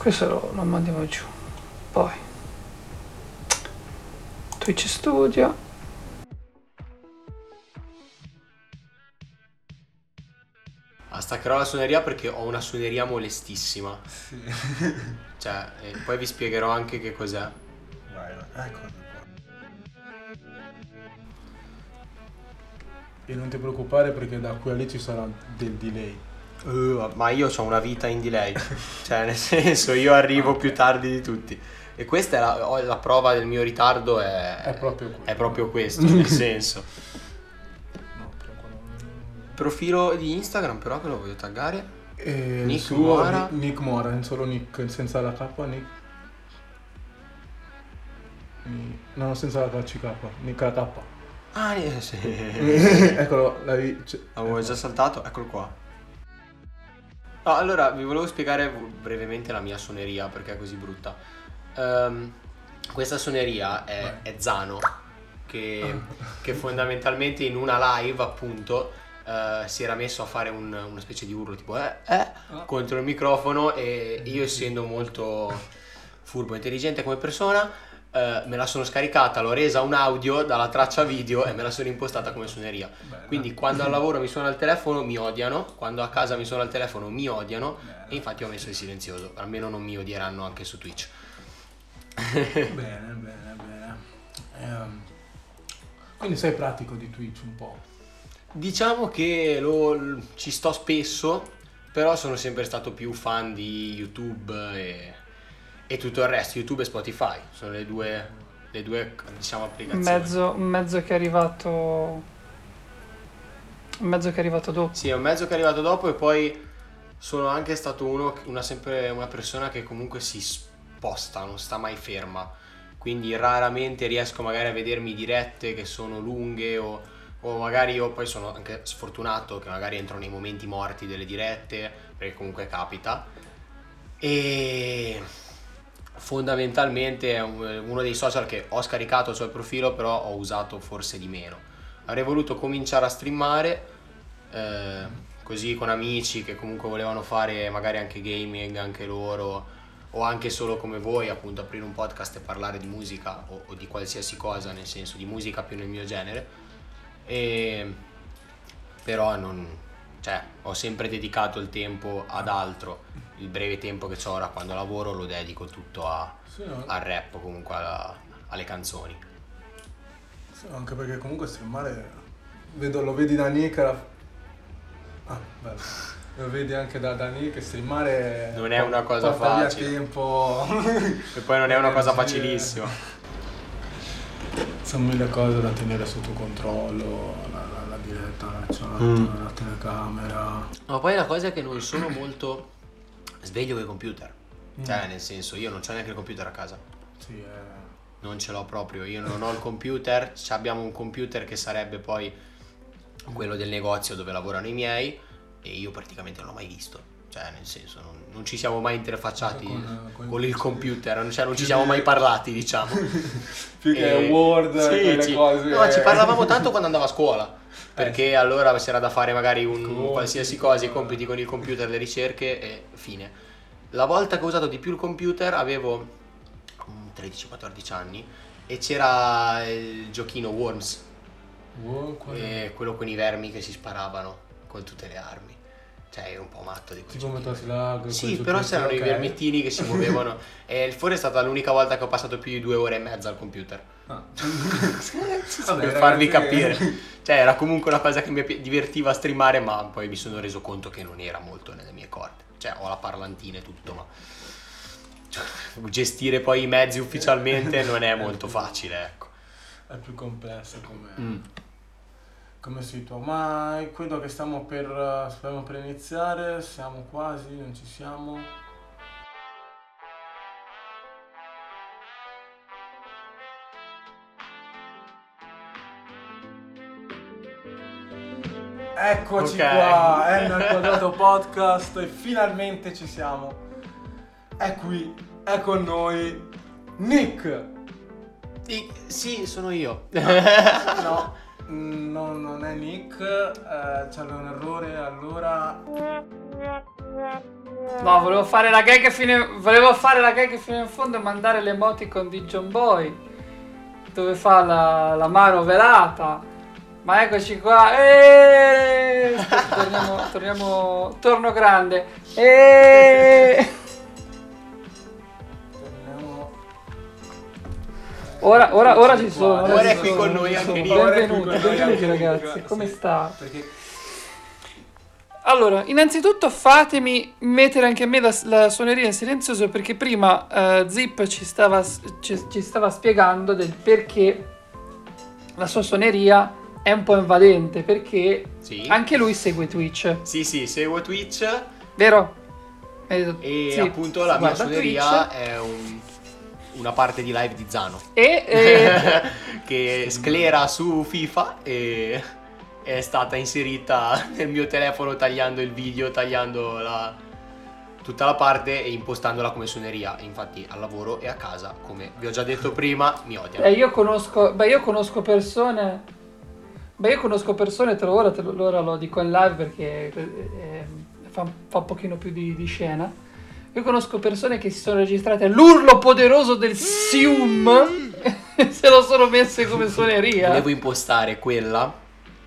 questo lo, lo mandiamo giù. Poi Twitch Studio. Staccherò la suoneria perché ho una suoneria molestissima. Sì. Cioè, e poi vi spiegherò anche che cos'è. Vai, vai. Ecco. E non ti preoccupare perché da qui a lì ci sarà del delay. Uh, ma io ho una vita in delay. cioè, nel senso, io arrivo più tardi di tutti. E questa è la, ho- la prova del mio ritardo è, È proprio è proprio questo, nel senso. No, Profilo di Instagram però che lo voglio taggare. E Nick suo Mora. Nick, Mora, solo Nick, senza la K, Nick. Ni- No, senza la CK, Nick la K. Ah, eh, sì. Eccolo, l'avevi... cioè- Avevo già saltato, eccolo qua. No, allora vi volevo spiegare brevemente la mia suoneria perché è così brutta. Ehm, questa suoneria è, è Zano, che, che fondamentalmente in una live appunto eh, si era messo a fare un- una specie di urlo tipo eh, eh, contro il microfono e io essendo molto furbo e intelligente come persona eh, me la sono scaricata, l'ho resa un audio dalla traccia video e me la sono impostata come suoneria. Bella. Quindi quando al lavoro mi suona il telefono mi odiano, quando a casa mi suona il telefono mi odiano Bene. e infatti ho messo il silenzioso, almeno non mi odieranno anche su Twitch. Bene, bene, bene. Ehm, quindi sei pratico di Twitch un po'. Diciamo che lo- ci sto spesso, però sono sempre stato più fan di YouTube e, e tutto il resto, YouTube e Spotify, sono le due, le due diciamo applicazioni. Mezzo, mezzo che è arrivato. Mezzo che è arrivato dopo. Sì, è un mezzo che è arrivato dopo e poi sono anche stato uno, una, sempre una persona che comunque si sposta, non sta mai ferma. Quindi raramente riesco magari a vedermi dirette che sono lunghe o, o magari io poi sono anche sfortunato che magari entro nei momenti morti delle dirette, perché comunque capita. E fondamentalmente è un- uno dei social che ho scaricato sul profilo, però ho usato forse di meno. Avrei voluto cominciare a streamare eh, così con amici che comunque volevano fare magari anche gaming, anche loro, o anche solo come voi, appunto aprire un podcast e parlare di musica o, o di qualsiasi cosa, nel senso di musica più nel mio genere. E, però non, cioè, ho sempre dedicato il tempo ad altro. Il breve tempo che ho ora quando lavoro lo dedico tutto a- Sì, no? al rap o comunque alla- alle canzoni. Sì, anche perché comunque streamare vedo, lo vedi da Nick la- ah, bello. lo vedi anche da, da Nick streamare Non è una cosa facile. tempo E poi non è una cosa facilissima. sono mille cose da tenere sotto controllo chat Mm. la telecamera Ma poi la cosa è che non sono molto sveglio con i computer. Cioè, nel senso, io non c'ho neanche il computer a casa. sì eh. Non ce l'ho proprio. Io non ho il computer. ci Abbiamo un computer che sarebbe poi quello del negozio dove lavorano i miei. E io praticamente non l'ho mai visto. Cioè, nel senso, non, non ci siamo mai interfacciati Con- con, con- il computer. Cioè, non ci siamo che- mai parlati, diciamo. più che E- Word sì, quelle ci, cose no, ci parlavamo tanto quando andavo a scuola. Perché sì. allora c'era da fare magari un Compiti, qualsiasi cosa, i eh. compiti con il computer, le ricerche e fine. La volta che ho usato di più il computer avevo mm, 13-14 anni e c'era il giochino Worms, è? eh, quello con i vermi che si sparavano con tutte le armi. Cioè, ero un po' matto di tipo. Metal Slug Sì, però c'erano i ok. vermettini che si muovevano. e il fuori è stata l'unica volta che ho passato più di due ore e mezza al computer. Ah. per Vabbè, farvi ragazzi, capire. Cioè, era comunque una cosa che mi divertiva a streamare, ma poi mi sono reso conto che non era molto nelle mie corde. Cioè, ho la parlantina e tutto, ma gestire poi i mezzi ufficialmente non è molto facile, ecco. È più complessa come, Mm. Come situa. Ma credo che stiamo per, eh, stiamo per iniziare, siamo quasi, non ci siamo. Eccoci Ok. qua, è nel quadrato podcast e finalmente ci siamo. È qui, è con noi Nick. I- sì, sono io. No, mm, no, non è Nick, eh, c'è un errore, allora... No, volevo fare la gag fino volevo fare la gag fino in fondo e mandare l'emoticon di John Boy dove fa la, la mano velata. Ma eccoci qua. Eeeh! Torniamo, torniamo, torno grande. Eeeh! Ora, ora, ora ci sono. Ora è qui con noi anche qui Benvenuti, benvenuti ragazzi. Come sta? Perché Allora, innanzitutto fatemi mettere anche a me la, la suoneria in silenzioso perché prima eh, Zip ci stava, ci, ci stava spiegando del perché la sua suoneria è un po' invadente perché Sì. anche lui segue Twitch, Sì, sì, seguo Twitch vero? Detto- e sì, appunto la mia suoneria Twitch. è un- una parte di live di Zano E, e- che sclera su FIFA e è stata inserita nel mio telefono tagliando il video, tagliando la- tutta la parte e impostandola come suoneria. Infatti al lavoro e a casa, come vi ho già detto prima, mi odiano. eh, io conosco, beh, io conosco persone, beh, io conosco persone, te lo, ora, te lo, ora lo dico in live perché eh, eh, fa, fa un pochino più di, di scena. Io conosco persone che si sono registrate all'urlo poderoso del Sium e se lo sono messe come suoneria. Volevo impostare quella,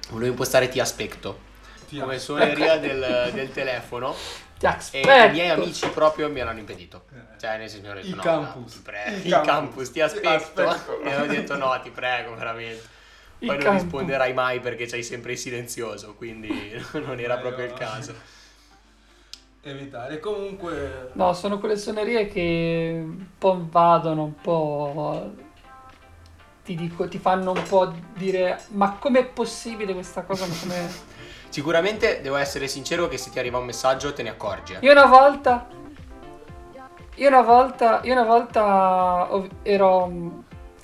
volevo impostare Ti Aspetto ti come suoneria del, del telefono Ti e aspetto. i miei amici proprio mi hanno impedito. Cioè, nel senso, mi hanno detto I no, campus. no, ti prego, I il campus. campus, ti aspetto. aspetto. E ho detto no, ti prego, veramente. Il Poi non campo. risponderai mai perché sei sempre in silenzioso, quindi non era Eh, proprio il caso. Evitare. Comunque No, sono quelle suonerie che un po' invadono, un po'. Ti dico, ti fanno un po' dire: Ma com'è possibile questa cosa? Sicuramente devo essere sincero che se ti arriva un messaggio te ne accorgi. eh. Io una volta. Io una volta. Io una volta ero mm,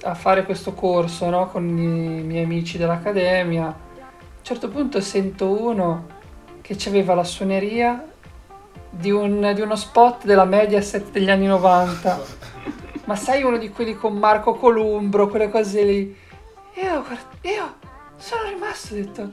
a fare questo corso, no? Con i miei amici dell'accademia. A un certo punto sento uno che aveva la suoneria di, un- di uno spot della Mediaset degli anni 90. Ma sai uno di quelli con Marco Columbro, quelle cose lì. Io, guard- io sono rimasto ho detto.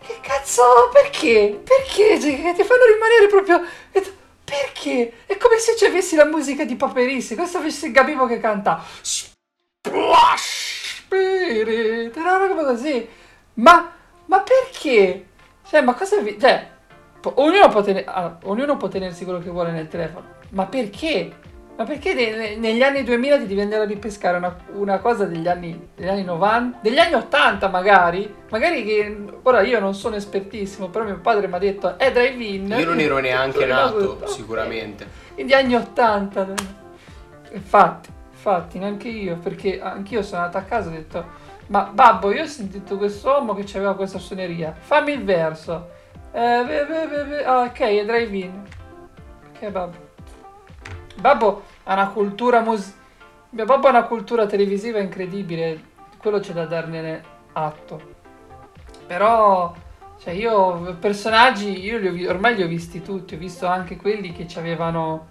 Che cazzo? Perché? Perché? Cioè, ti fanno rimanere proprio. detto, Perché? È come se ci avessi la musica di Paperisse. Questo avessi Gabibo che canta. Splash Spirit. Era una roba così. Ma. Ma perché? Cioè, ma cosa vi. Cioè. Ognuno può, tener- ah, ognuno può tenersi quello che vuole nel telefono. Ma perché? Ma perché ne- ne- negli anni 2000 ti devi andare a ripescare una, una cosa degli anni, degli anni 90, degli anni 80 magari? Magari che ora io non sono espertissimo, però mio padre mi ha detto è drive-in. Io non ero neanche nato, sicuramente. Negli anni 80. Infatti, infatti, neanche io, perché anch'io sono andato a casa e ho detto ma babbo, io ho sentito quest'uomo che aveva questa suoneria, fammi il verso. Eh, beh, beh, beh. Ah, ok, è drive-in. Ok, babbo. Babbo ha una cultura mus... Babbo ha una cultura televisiva incredibile, quello c'è da darne atto. Però, cioè io, personaggi, io li ho ormai li ho visti tutti, ho visto anche quelli che avevano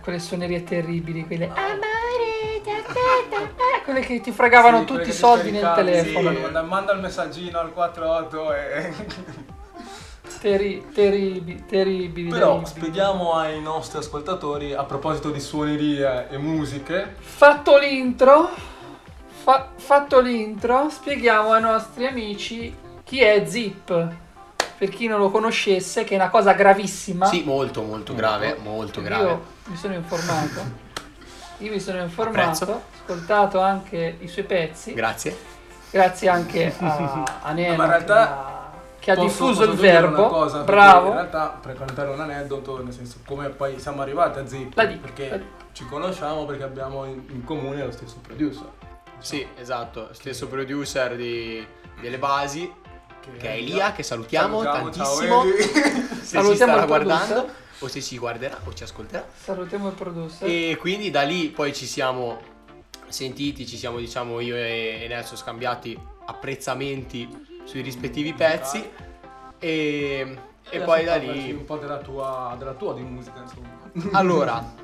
quelle suonerie terribili, quelle... Amore, ti aspetto, eh, quelle che ti fregavano Sì, tutti i soldi nel telefono. sì, manda, manda il messaggino al 48 e... Terri- terribili, terribili. Però terribili. spieghiamo ai nostri ascoltatori a proposito di suonerie e musiche. Fatto l'intro, fa- fatto l'intro, spieghiamo ai nostri amici chi è Zip. Per chi non lo conoscesse, che è una cosa gravissima. Sì, molto, molto grave, molto grave. Io mi sono informato. Io mi sono informato, ascoltato anche i suoi pezzi. Grazie. Grazie anche a, a Nena Ma in realtà che ha, che ha Posso- diffuso posso il verbo. una cosa, Bravo. In realtà, per raccontare un aneddoto, nel senso come poi siamo arrivati a Zip, perché la ci conosciamo perché abbiamo in, in comune lo stesso producer. Sì, esatto. Stesso producer di- delle basi, che è Elia, che salutiamo, Salutiamo, tantissimo. Se ci Salutiamo starà guardando o se ci guarderà o ci ascolterà. Salutiamo il producer. E quindi da lì poi ci siamo sentiti, ci siamo diciamo io e Nelson scambiati apprezzamenti sui rispettivi pezzi e, e poi da lì un po' della tua, della tua di musica, insomma. allora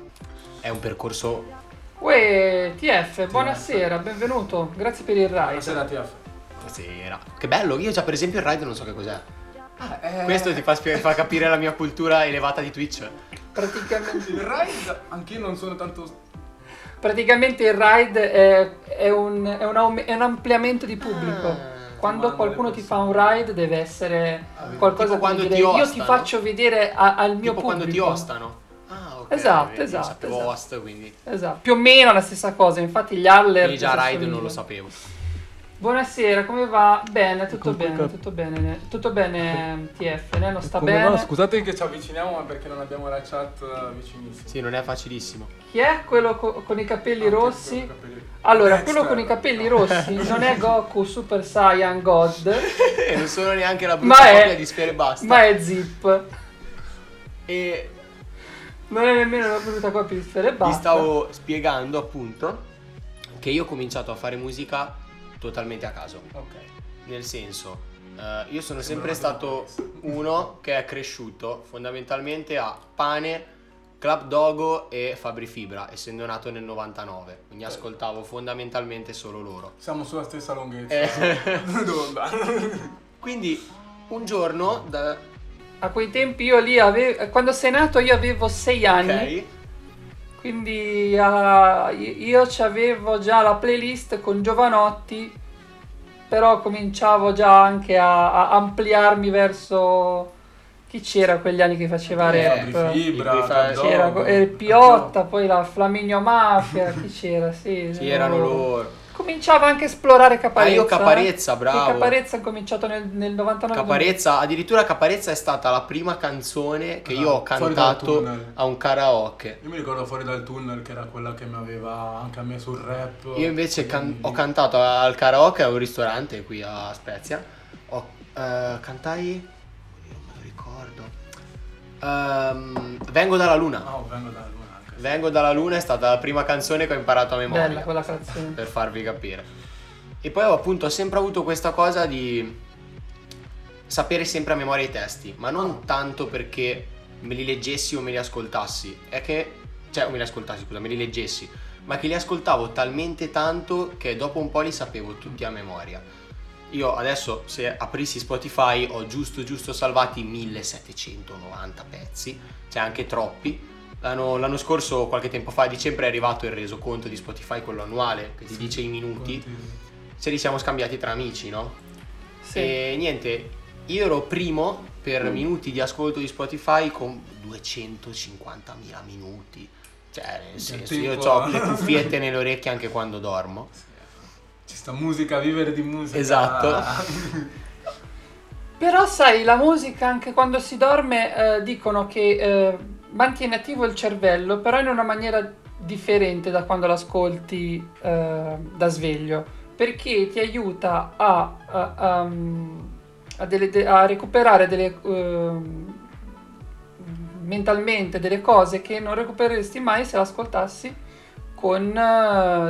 è un percorso Uè, TF, buonasera, benvenuto. Grazie per il ride. Buonasera TF. Stasera che bello io già per esempio il ride non so che cos'è Eh, Questo ti fa, spie- fa capire la mia cultura elevata di Twitch. Praticamente, Il ride, anch'io non sono tanto... praticamente il ride è, è un, è un è un ampliamento di pubblico. Ah, quando qualcuno ti fa un ride deve essere Ah, qualcosa quando di ti dire, io ti faccio vedere a- al mio tipo pubblico. quando ti ostano. Ah, ok. Esatto, vedi, esatto, sapevo esatto. host, quindi. Esatto, più o meno la stessa cosa, infatti gli Haller... Quindi già ride non lo sapevo. Buonasera, come va? Bene, tutto Con cui bene, cap- tutto bene, tutto bene TF, ne? Non sta Come bene? va? Scusate che ci avviciniamo ma perché non abbiamo la chat eh, vicinissima. Sì, non è facilissimo. Chi è quello co- con i capelli Ah, rossi? quello capelli- Allora, quello con i capelli rossi non è Goku Super Saiyan God, e non sono neanche la brutta copia è, di Sfere e Basta. ma è Zip. E Non è nemmeno la brutta copia di Sfere e vi Basta. stavo spiegando appunto che io ho cominciato a fare musica totalmente a caso. Ok. Nel senso, eh, io sono sempre stato uno che è cresciuto fondamentalmente a pane, Club Dogo e Fabri Fibra, essendo nato nel 99. Quindi ascoltavo fondamentalmente solo loro. Siamo sulla stessa lunghezza. Eh. Quindi un giorno, da, A quei tempi io lì avevo, quando sei nato io avevo 6 anni. ok, Quindi ah, io avevo già la playlist con Giovanotti, però cominciavo già anche a, a ampliarmi verso chi c'era quegli anni che faceva Eh, rap. Fabri Fibra, Il C'era Dog, eh, il Piotta, poi la Flaminio Mafia, chi c'era? Sì, sì, erano loro. Cominciava anche a esplorare Caparezza. Ah, io Caparezza, bravo. Che Caparezza ha cominciato nel, nel 99. Caparezza, addirittura Caparezza è stata la prima canzone che Ah, io ho cantato a un karaoke. Io mi ricordo fuori dal tunnel che era quella che mi aveva anche a me sul rap. Io invece can- ho cantato al karaoke a un ristorante qui a Spezia. Ho, eh, cantai. Non me lo ricordo. Ehm, Vengo dalla luna. Oh, vengo dalla luna. Vengo dalla luna è stata la prima canzone che ho imparato a memoria. Bella quella canzone. per farvi capire. E poi ho appunto sempre avuto questa cosa di sapere sempre a memoria i testi, ma non tanto perché me li leggessi o me li ascoltassi, è che cioè o me li ascoltassi, scusa, me li leggessi, ma che li ascoltavo talmente tanto che dopo un po' li sapevo tutti a memoria. Io adesso se aprissi Spotify ho giusto giusto salvati 1790 pezzi, cioè anche troppi. L'anno, l'anno scorso, qualche tempo fa, a dicembre è arrivato il resoconto di Spotify, quello annuale, che ti dice i minuti. Ce li siamo scambiati tra amici, no? Sì. E niente, io ero primo per minuti di ascolto di Spotify con 250.000 minuti. Cioè, nel senso, io ho le cuffiette nelle orecchie anche quando dormo. Ci sta musica, vivere di musica. Esatto. Però sai, la musica anche quando si dorme eh, dicono che eh, mantiene attivo il cervello, però in una maniera differente da quando l'ascolti eh, da sveglio, perché ti aiuta a, a- a, a delle- recuperare delle, ehm, mentalmente delle cose che non recupereresti mai se l'ascoltassi con, eh,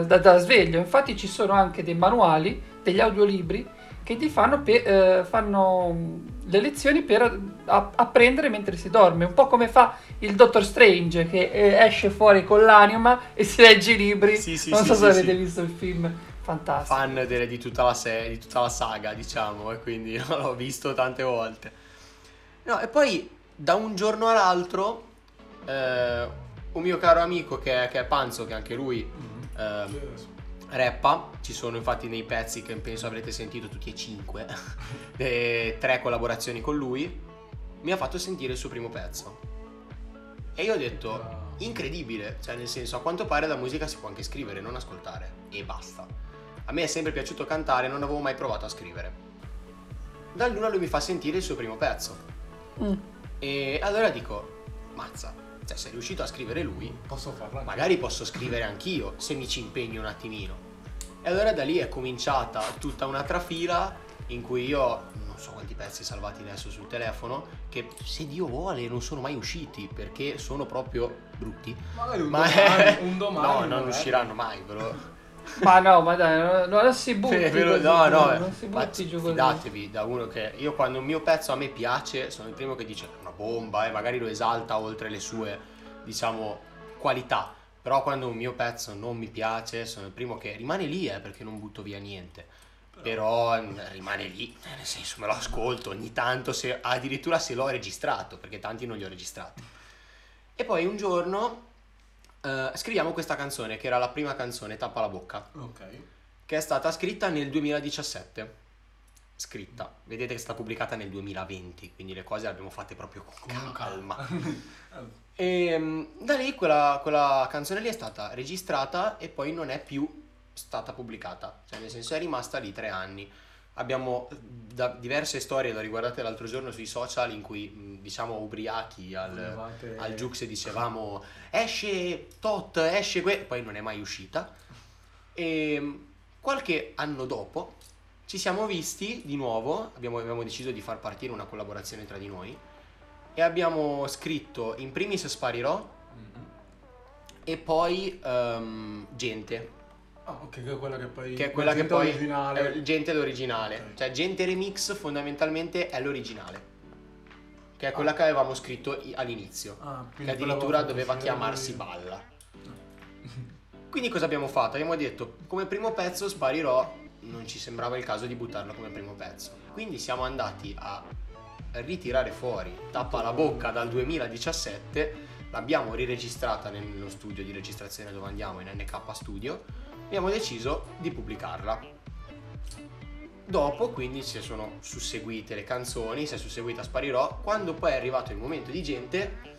da, da sveglio. Infatti ci sono anche dei manuali, degli audiolibri che ti fanno, pe- eh, fanno mm, le lezioni per a- apprendere mentre si dorme, un po' come fa il Dottor Strange che eh, esce fuori con l'anima e si legge i libri. Sì, sì, non sì, so se avete visto il film, fantastico. Fan delle- di, tutta la se- di tutta la saga, diciamo, e quindi l'ho visto tante volte. No, e poi da un giorno all'altro, eh, un mio caro amico che è, che è Panzo, che anche lui eh, rappa, ci sono infatti nei pezzi che penso avrete sentito tutti e cinque, le tre collaborazioni con lui, mi ha fatto sentire il suo primo pezzo. E io ho detto, incredibile, cioè nel senso a quanto pare la musica si può anche scrivere, non ascoltare, e basta. A me è sempre piaciuto cantare, non avevo mai provato a scrivere. Da luna lui mi fa sentire il suo primo pezzo. Mm. E allora dico, mazza, cioè se è riuscito a scrivere lui, Posso farla? magari posso scrivere anch'io se mi ci impegno un attimino. E allora da lì è cominciata tutta un'altra fila in cui io non so quanti pezzi salvati adesso sul telefono che se Dio vuole non sono mai usciti perché sono proprio brutti. Magari un Ma domani, un domani. no, non magari. usciranno mai, però. Ma no, ma dai, non, si butti Sì, però- così, no, no, non si ma butti giù così. fidatevi da uno che io quando un mio pezzo a me piace sono il primo che dice bomba e magari lo esalta oltre le sue diciamo qualità però quando un mio pezzo non mi piace sono il primo che rimane lì eh, perché non butto via niente però rimane lì, eh, nel senso me lo ascolto ogni tanto, se, addirittura se l'ho registrato, perché tanti non li ho registrati. E poi un giorno eh, scriviamo questa canzone, che era la prima canzone, Tappa la bocca, Ok. che è stata scritta nel 2017. Scritta, vedete che è stata pubblicata nel 2020, quindi le cose le abbiamo fatte proprio con calma. E mm, da lì quella, quella canzone lì è stata registrata e poi non è più stata pubblicata, cioè nel senso è rimasta lì tre anni. Abbiamo da- diverse storie, l'ho riguardate l'altro giorno sui social in cui diciamo ubriachi al, Volevate- al Jux dicevamo esce tot, esce que... poi non è mai uscita. E mh, qualche anno dopo ci siamo visti di nuovo, abbiamo, abbiamo deciso di far partire una collaborazione tra di noi e abbiamo scritto in primis Sparirò Mhm. e poi ehm, Gente, Ah, ok, che è quella che poi... che è quella che poi originale. è Gente è l'originale, Ok. cioè Gente Remix fondamentalmente è l'originale, che è Ah. quella che avevamo scritto all'inizio, Ah, che addirittura doveva chiamarsi sì. Balla. Quindi cosa abbiamo fatto? Abbiamo detto come primo pezzo Sparirò, non ci sembrava il caso di buttarlo come primo pezzo. Quindi siamo andati a ritirare fuori Tappa la bocca dal 2017, l'abbiamo riregistrata nello studio di registrazione dove andiamo in NK Studio, abbiamo deciso di pubblicarla. Dopo quindi si sono susseguite le canzoni, si è susseguita Sparirò, quando poi è arrivato il momento di gente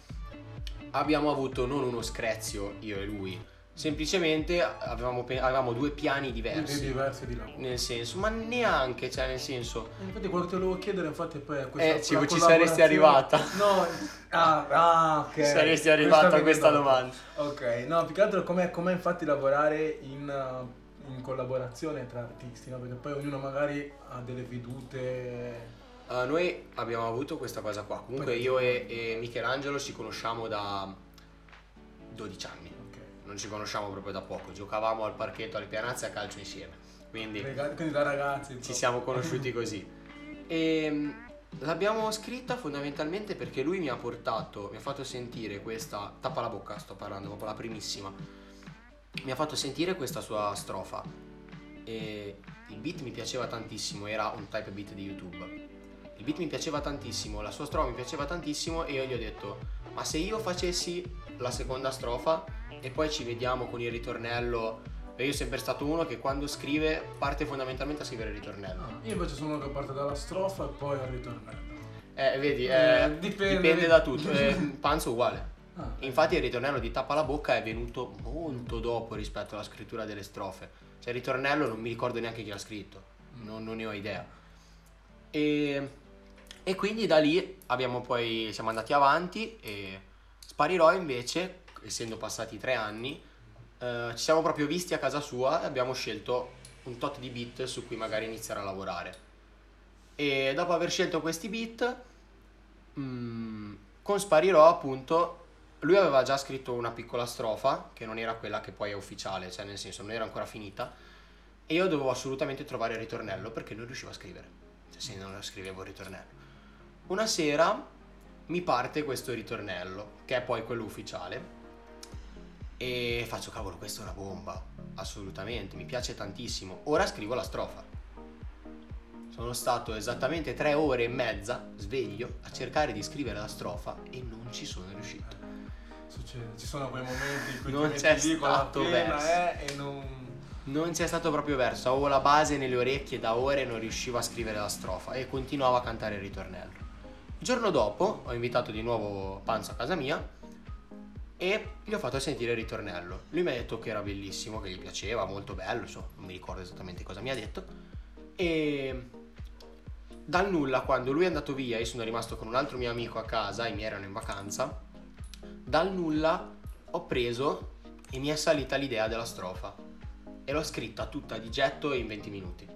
abbiamo avuto non uno screzio io e lui, semplicemente avevamo, avevamo due piani Idee diversi. diverse di lavoro. Nel senso, ma neanche, cioè nel senso, Eh, Infatti quello che te volevo chiedere infatti poi a questa Eh, ci- ci saresti arrivata. No, ah, ah, ok. saresti arrivato a viene questa domanda. Ok, no, più che altro com'è, com'è infatti lavorare in, uh, in collaborazione tra artisti, no? Perché poi ognuno magari ha delle vedute... Uh, noi abbiamo avuto questa cosa qua. Comunque Poi- io e, e Michelangelo ci conosciamo da 12 anni. Non ci conosciamo proprio da poco. Giocavamo al parchetto alle pianazze a calcio insieme. Quindi Quindi da ragazzi... ci siamo conosciuti così. E l'abbiamo scritta fondamentalmente perché lui mi ha portato, mi ha fatto sentire questa. Tappa la bocca, sto parlando, proprio la primissima. Mi ha fatto sentire questa sua strofa. E il beat mi piaceva tantissimo, era un type beat di YouTube. Il beat mi piaceva tantissimo, la sua strofa mi piaceva tantissimo e io gli ho detto: Ma se io facessi la seconda strofa e poi ci vediamo con il ritornello. E io sono sempre stato uno che quando scrive parte fondamentalmente a scrivere il ritornello. Ah, io invece sono uno che parte dalla strofa e poi al ritornello. Eh, vedi, Eh, eh, dipende- dipende, da tutto. Eh, Panzo uguale. Ah, Infatti il ritornello di Tappa la bocca è venuto molto dopo rispetto alla scrittura delle strofe. Cioè il ritornello non mi ricordo neanche chi l'ha scritto, non, non ne ho idea. E, e quindi da lì abbiamo poi, siamo andati avanti e Sparirò invece, essendo passati tre anni, eh, ci siamo proprio visti a casa sua e abbiamo scelto un tot di beat su cui magari iniziare a lavorare. E dopo aver scelto questi beat, mm, con Sparirò appunto, lui aveva già scritto una piccola strofa, che non era quella che poi è ufficiale, cioè nel senso non era ancora finita, e io dovevo assolutamente trovare il ritornello perché non riuscivo a scrivere, cioè se non scrivevo il ritornello. Una sera mi parte questo ritornello, che è poi quello ufficiale, e faccio cavolo, questa è una bomba, assolutamente, mi piace tantissimo. Ora scrivo la strofa. Sono stato esattamente tre ore e mezza sveglio a cercare di scrivere la strofa e non ci sono riuscito. succede, ci sono quei momenti in cui Non c'è stato verso. eh, e non... Non c'è stato proprio verso, avevo la base nelle orecchie da ore e non riuscivo a scrivere la strofa e continuavo a cantare il ritornello. Il giorno dopo ho invitato di nuovo Panzo a casa mia e gli ho fatto sentire il ritornello. Lui mi ha detto che era bellissimo, che gli piaceva, molto bello, insomma, non mi ricordo esattamente cosa mi ha detto. E dal nulla, quando lui è andato via, io sono rimasto con un altro mio amico a casa, i miei erano in vacanza, dal nulla ho preso e mi è salita l'idea della strofa e l'ho scritta tutta di getto in 20 minuti.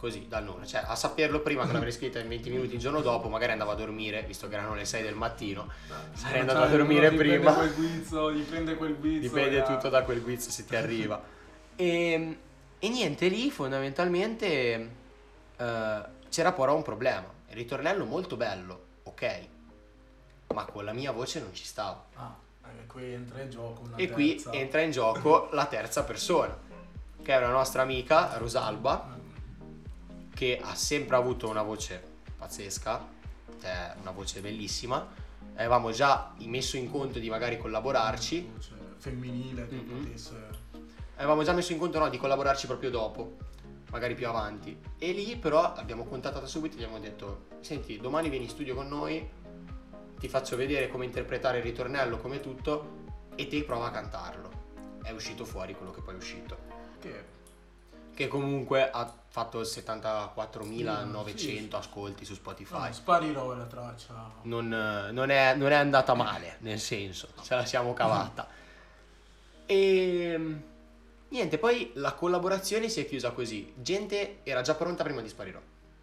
Così, dal nulla. Cioè, a saperlo prima che l'avrei scritta in 20 minuti il giorno dopo, magari andavo a dormire, visto che erano le 6 del mattino. Sarei andato a Cioè, dormire uno gli prima. Prende quel guizzo, gli prende quel guizzo. Dipende e- tutto da quel guizzo se ti arriva. E, e niente, lì fondamentalmente eh, c'era però un problema. Il ritornello molto bello, ok, ma con la mia voce non ci stava. Ah, eh, qui entra in gioco una E qui terza. entra in gioco la terza persona, che è una nostra amica, Rosalba, che ha sempre avuto una voce pazzesca, cioè una voce bellissima, avevamo già messo in conto di magari collaborarci, Voce femminile che Mhm. potesse... avevamo già messo in conto no, di collaborarci proprio dopo, magari più avanti. E lì però abbiamo contattato subito e gli abbiamo detto, senti, domani vieni in studio con noi, ti faccio vedere come interpretare il ritornello, come tutto, e te prova a cantarlo. È uscito fuori quello che poi è uscito. Che Che comunque ha fatto 74.900 Sì. ascolti su Spotify. no, sparirò la traccia. non, non è, non è andata male, nel senso, ce la siamo cavata. E niente, poi la collaborazione si è chiusa così. Gente era già pronta prima di Sparirò.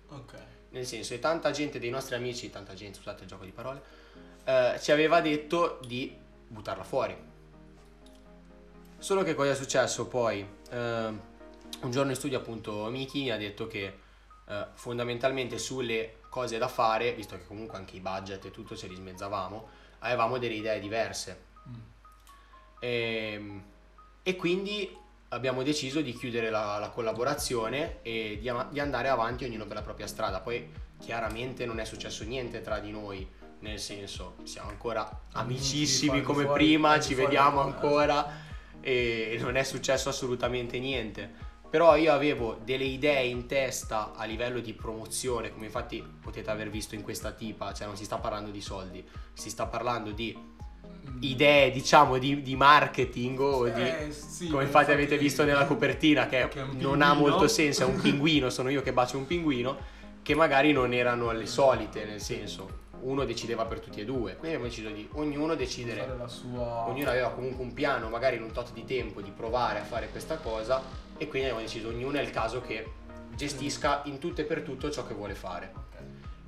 Ok. Nel senso, e tanta gente dei nostri amici, tanta gente, scusate il gioco di parole, eh, ci aveva detto di buttarla fuori. Solo che cosa è successo poi? Eh, un giorno in studio appunto Miki mi ha detto che eh, fondamentalmente sulle cose da fare, visto che comunque anche i budget e tutto ce li smezzavamo, avevamo delle idee diverse. Mm. Ehm, E, quindi abbiamo deciso di chiudere la, la collaborazione e di, di andare avanti ognuno per la propria strada. Poi chiaramente non è successo niente tra di noi, nel senso siamo ancora amicissimi di come fuori- prima, ci vediamo ancora e non è successo assolutamente niente. Però io avevo delle idee in testa a livello di promozione, come infatti potete aver visto in questa tipa, cioè non si sta parlando di soldi, si sta parlando di Mm. idee, diciamo, di, di marketing o di... Eh, sì, come infatti avete visto nella copertina, che, che non ha molto senso, è un pinguino, sono io che bacio un pinguino, che magari non erano le solite, nel senso, uno decideva per tutti e due. Quindi abbiamo deciso di ognuno decidere sua... ognuno aveva comunque un piano, magari in un tot di tempo, di provare a fare questa cosa e quindi abbiamo deciso ognuno è il caso che gestisca in tutto e per tutto ciò che vuole fare.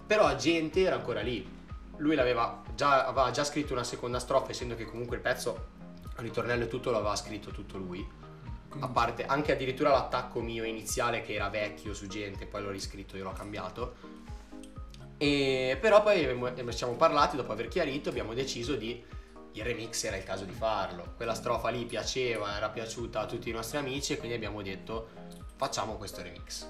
Però gente era ancora lì. Lui l'aveva già, aveva già scritto una seconda strofa, essendo che comunque il pezzo, il ritornello e tutto lo aveva scritto tutto lui. A parte anche addirittura l'attacco mio iniziale che era vecchio su gente, poi l'ho riscritto e l'ho cambiato. E però poi ci siamo parlati, dopo aver chiarito, abbiamo deciso di il remix era il caso di farlo. Quella strofa lì piaceva, era piaciuta a tutti i nostri amici e quindi abbiamo detto facciamo questo remix.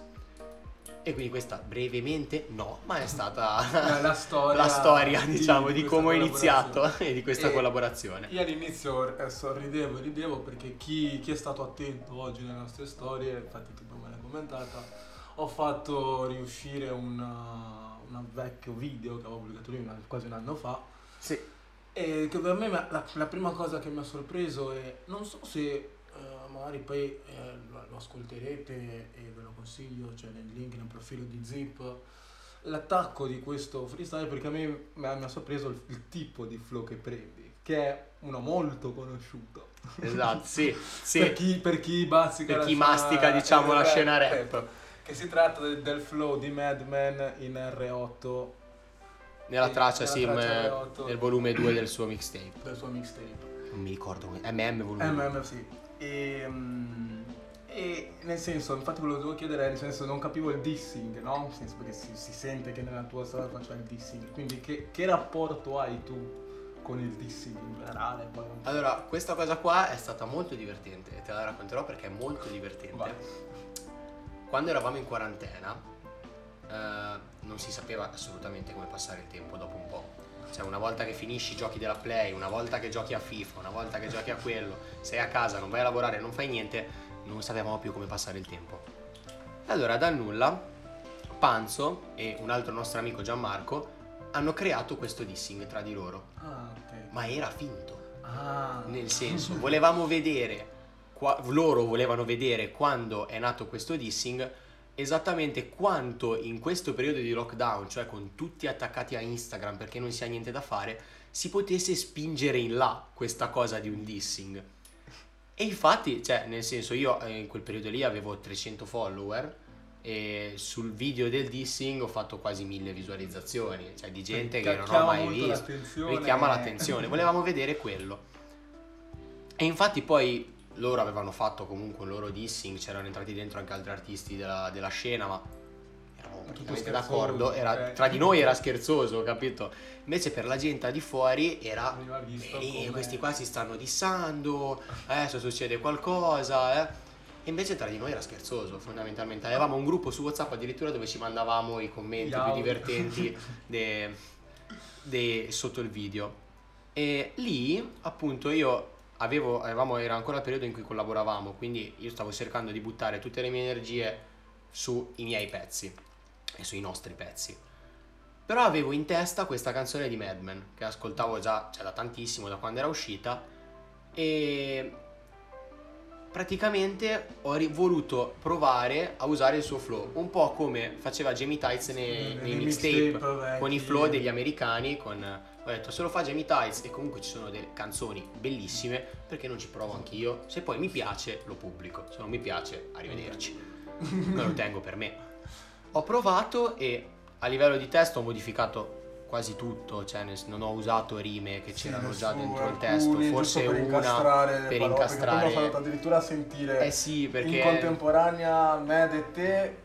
E quindi questa brevemente no, ma è stata la storia, la storia, di- diciamo, di di, come ho iniziato e di questa E collaborazione. Io all'inizio eh, sorridevo e ridevo perché chi, chi è stato attento oggi nelle nostre storie, infatti tu me l'hai commentata, ho fatto riuscire un vecchio video che avevo pubblicato lui quasi un anno fa Sì. E che per me la, la prima cosa che mi ha sorpreso è, non so se eh, magari poi eh, lo, ascolterete e ve lo consiglio, c'è nel link nel profilo di Zip, l'attacco di questo freestyle perché a me mi ha, mi ha sorpreso il, il tipo di flow che prendi, che è uno molto conosciuto. Esatto, sì, sì. Per chi, per chi bazzica Per la chi scena- mastica, diciamo, eh, la rap, scena rap. ecco, Che si tratta del, del flow di Madman in R8 Nella traccia, nella sì, traccia m- R8. nel volume 2 del suo mixtape. del suo mixtape. Non mi ricordo. MM volume 2. MM, sì. E, mm, e nel senso, infatti quello che volevo chiedere è nel senso non capivo il dissing, no? Nel senso perché si, si sente che nella tua storia faccia il dissing. Quindi che, che rapporto hai tu con il dissing in generale? Poi Allora, questa cosa qua è stata molto divertente e te la racconterò perché è molto divertente. Vai. Quando eravamo in quarantena, eh, non si sapeva assolutamente come passare il tempo dopo un po'. Cioè, una volta che finisci i giochi della Play, una volta che giochi a FIFA, una volta che giochi a quello, sei a casa, non vai a lavorare, non fai niente, non sapevamo più come passare il tempo. Allora, dal nulla, Panzo e un altro nostro amico Gianmarco hanno creato questo dissing tra di loro. Ah, ok. Ma era finto. Ah. Nel senso, volevamo vedere, qua- loro volevano vedere quando è nato questo dissing, esattamente quanto in questo periodo di lockdown, cioè con tutti attaccati a Instagram perché non si ha niente da fare, si potesse spingere in là questa cosa di un dissing. E infatti, cioè, nel senso, io eh, in quel periodo lì avevo 300 follower e sul video del dissing ho fatto quasi mille visualizzazioni, cioè di gente che non ho mai visto l'attenzione. richiama l'attenzione. Volevamo vedere quello. E infatti poi loro avevano fatto comunque un loro dissing, c'erano entrati dentro anche altri artisti della, della scena, ma eravamo praticamente d'accordo. Era, ok. Tra di noi era scherzoso, capito? Invece per la gente di fuori era... "Eh, questi qua si stanno dissando, adesso succede qualcosa, eh. invece tra di noi era scherzoso, fondamentalmente. Avevamo un gruppo su WhatsApp addirittura dove ci mandavamo i commenti Gli più divertenti de- de- sotto il video. E lì, appunto, io avevo, avevamo, era ancora il periodo in cui collaboravamo, quindi io stavo cercando di buttare tutte le mie energie sui miei pezzi e sui nostri pezzi. Però avevo in testa questa canzone di Mad Men, che ascoltavo già cioè, da tantissimo, da quando era uscita, e praticamente ho ri- voluto provare a usare il suo flow, un po' come faceva Jamie Tights nei, Nei mixtape con i flow degli americani, con, ho detto se lo fa Jamie Tights e comunque ci sono delle canzoni bellissime, perché non ci provo anch'io? Se poi mi piace lo pubblico, se non mi piace arrivederci, me lo tengo per me. Ho provato e a livello di testo ho modificato quasi tutto, cioè non ho usato rime che c'erano già dentro il testo, forse per una incastrare per parole, incastrare. Ha fatto addirittura sentire Eh sì, perché in contemporanea me e te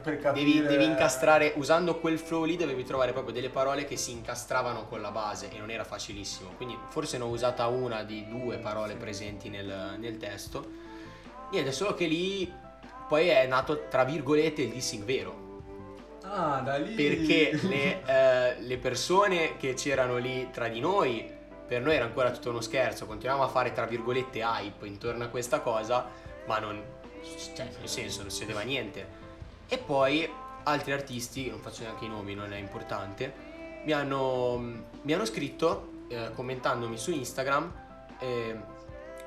capire... devi, devi incastrare, usando quel flow lì dovevi trovare proprio delle parole che si incastravano con la base e non era facilissimo. Quindi forse ne ho usata una di due parole presenti nel, nel testo. Niente, solo che lì poi è nato tra virgolette il dissing vero. Ah, da lì. Perché le, eh, le persone che c'erano lì tra di noi, per noi era ancora tutto uno scherzo, continuavamo a fare tra virgolette hype intorno a questa cosa, ma non, cioè, nel senso, non succedeva niente. E poi altri artisti, non faccio neanche i nomi, non è importante, mi hanno, mi hanno scritto eh, commentandomi su Instagram eh,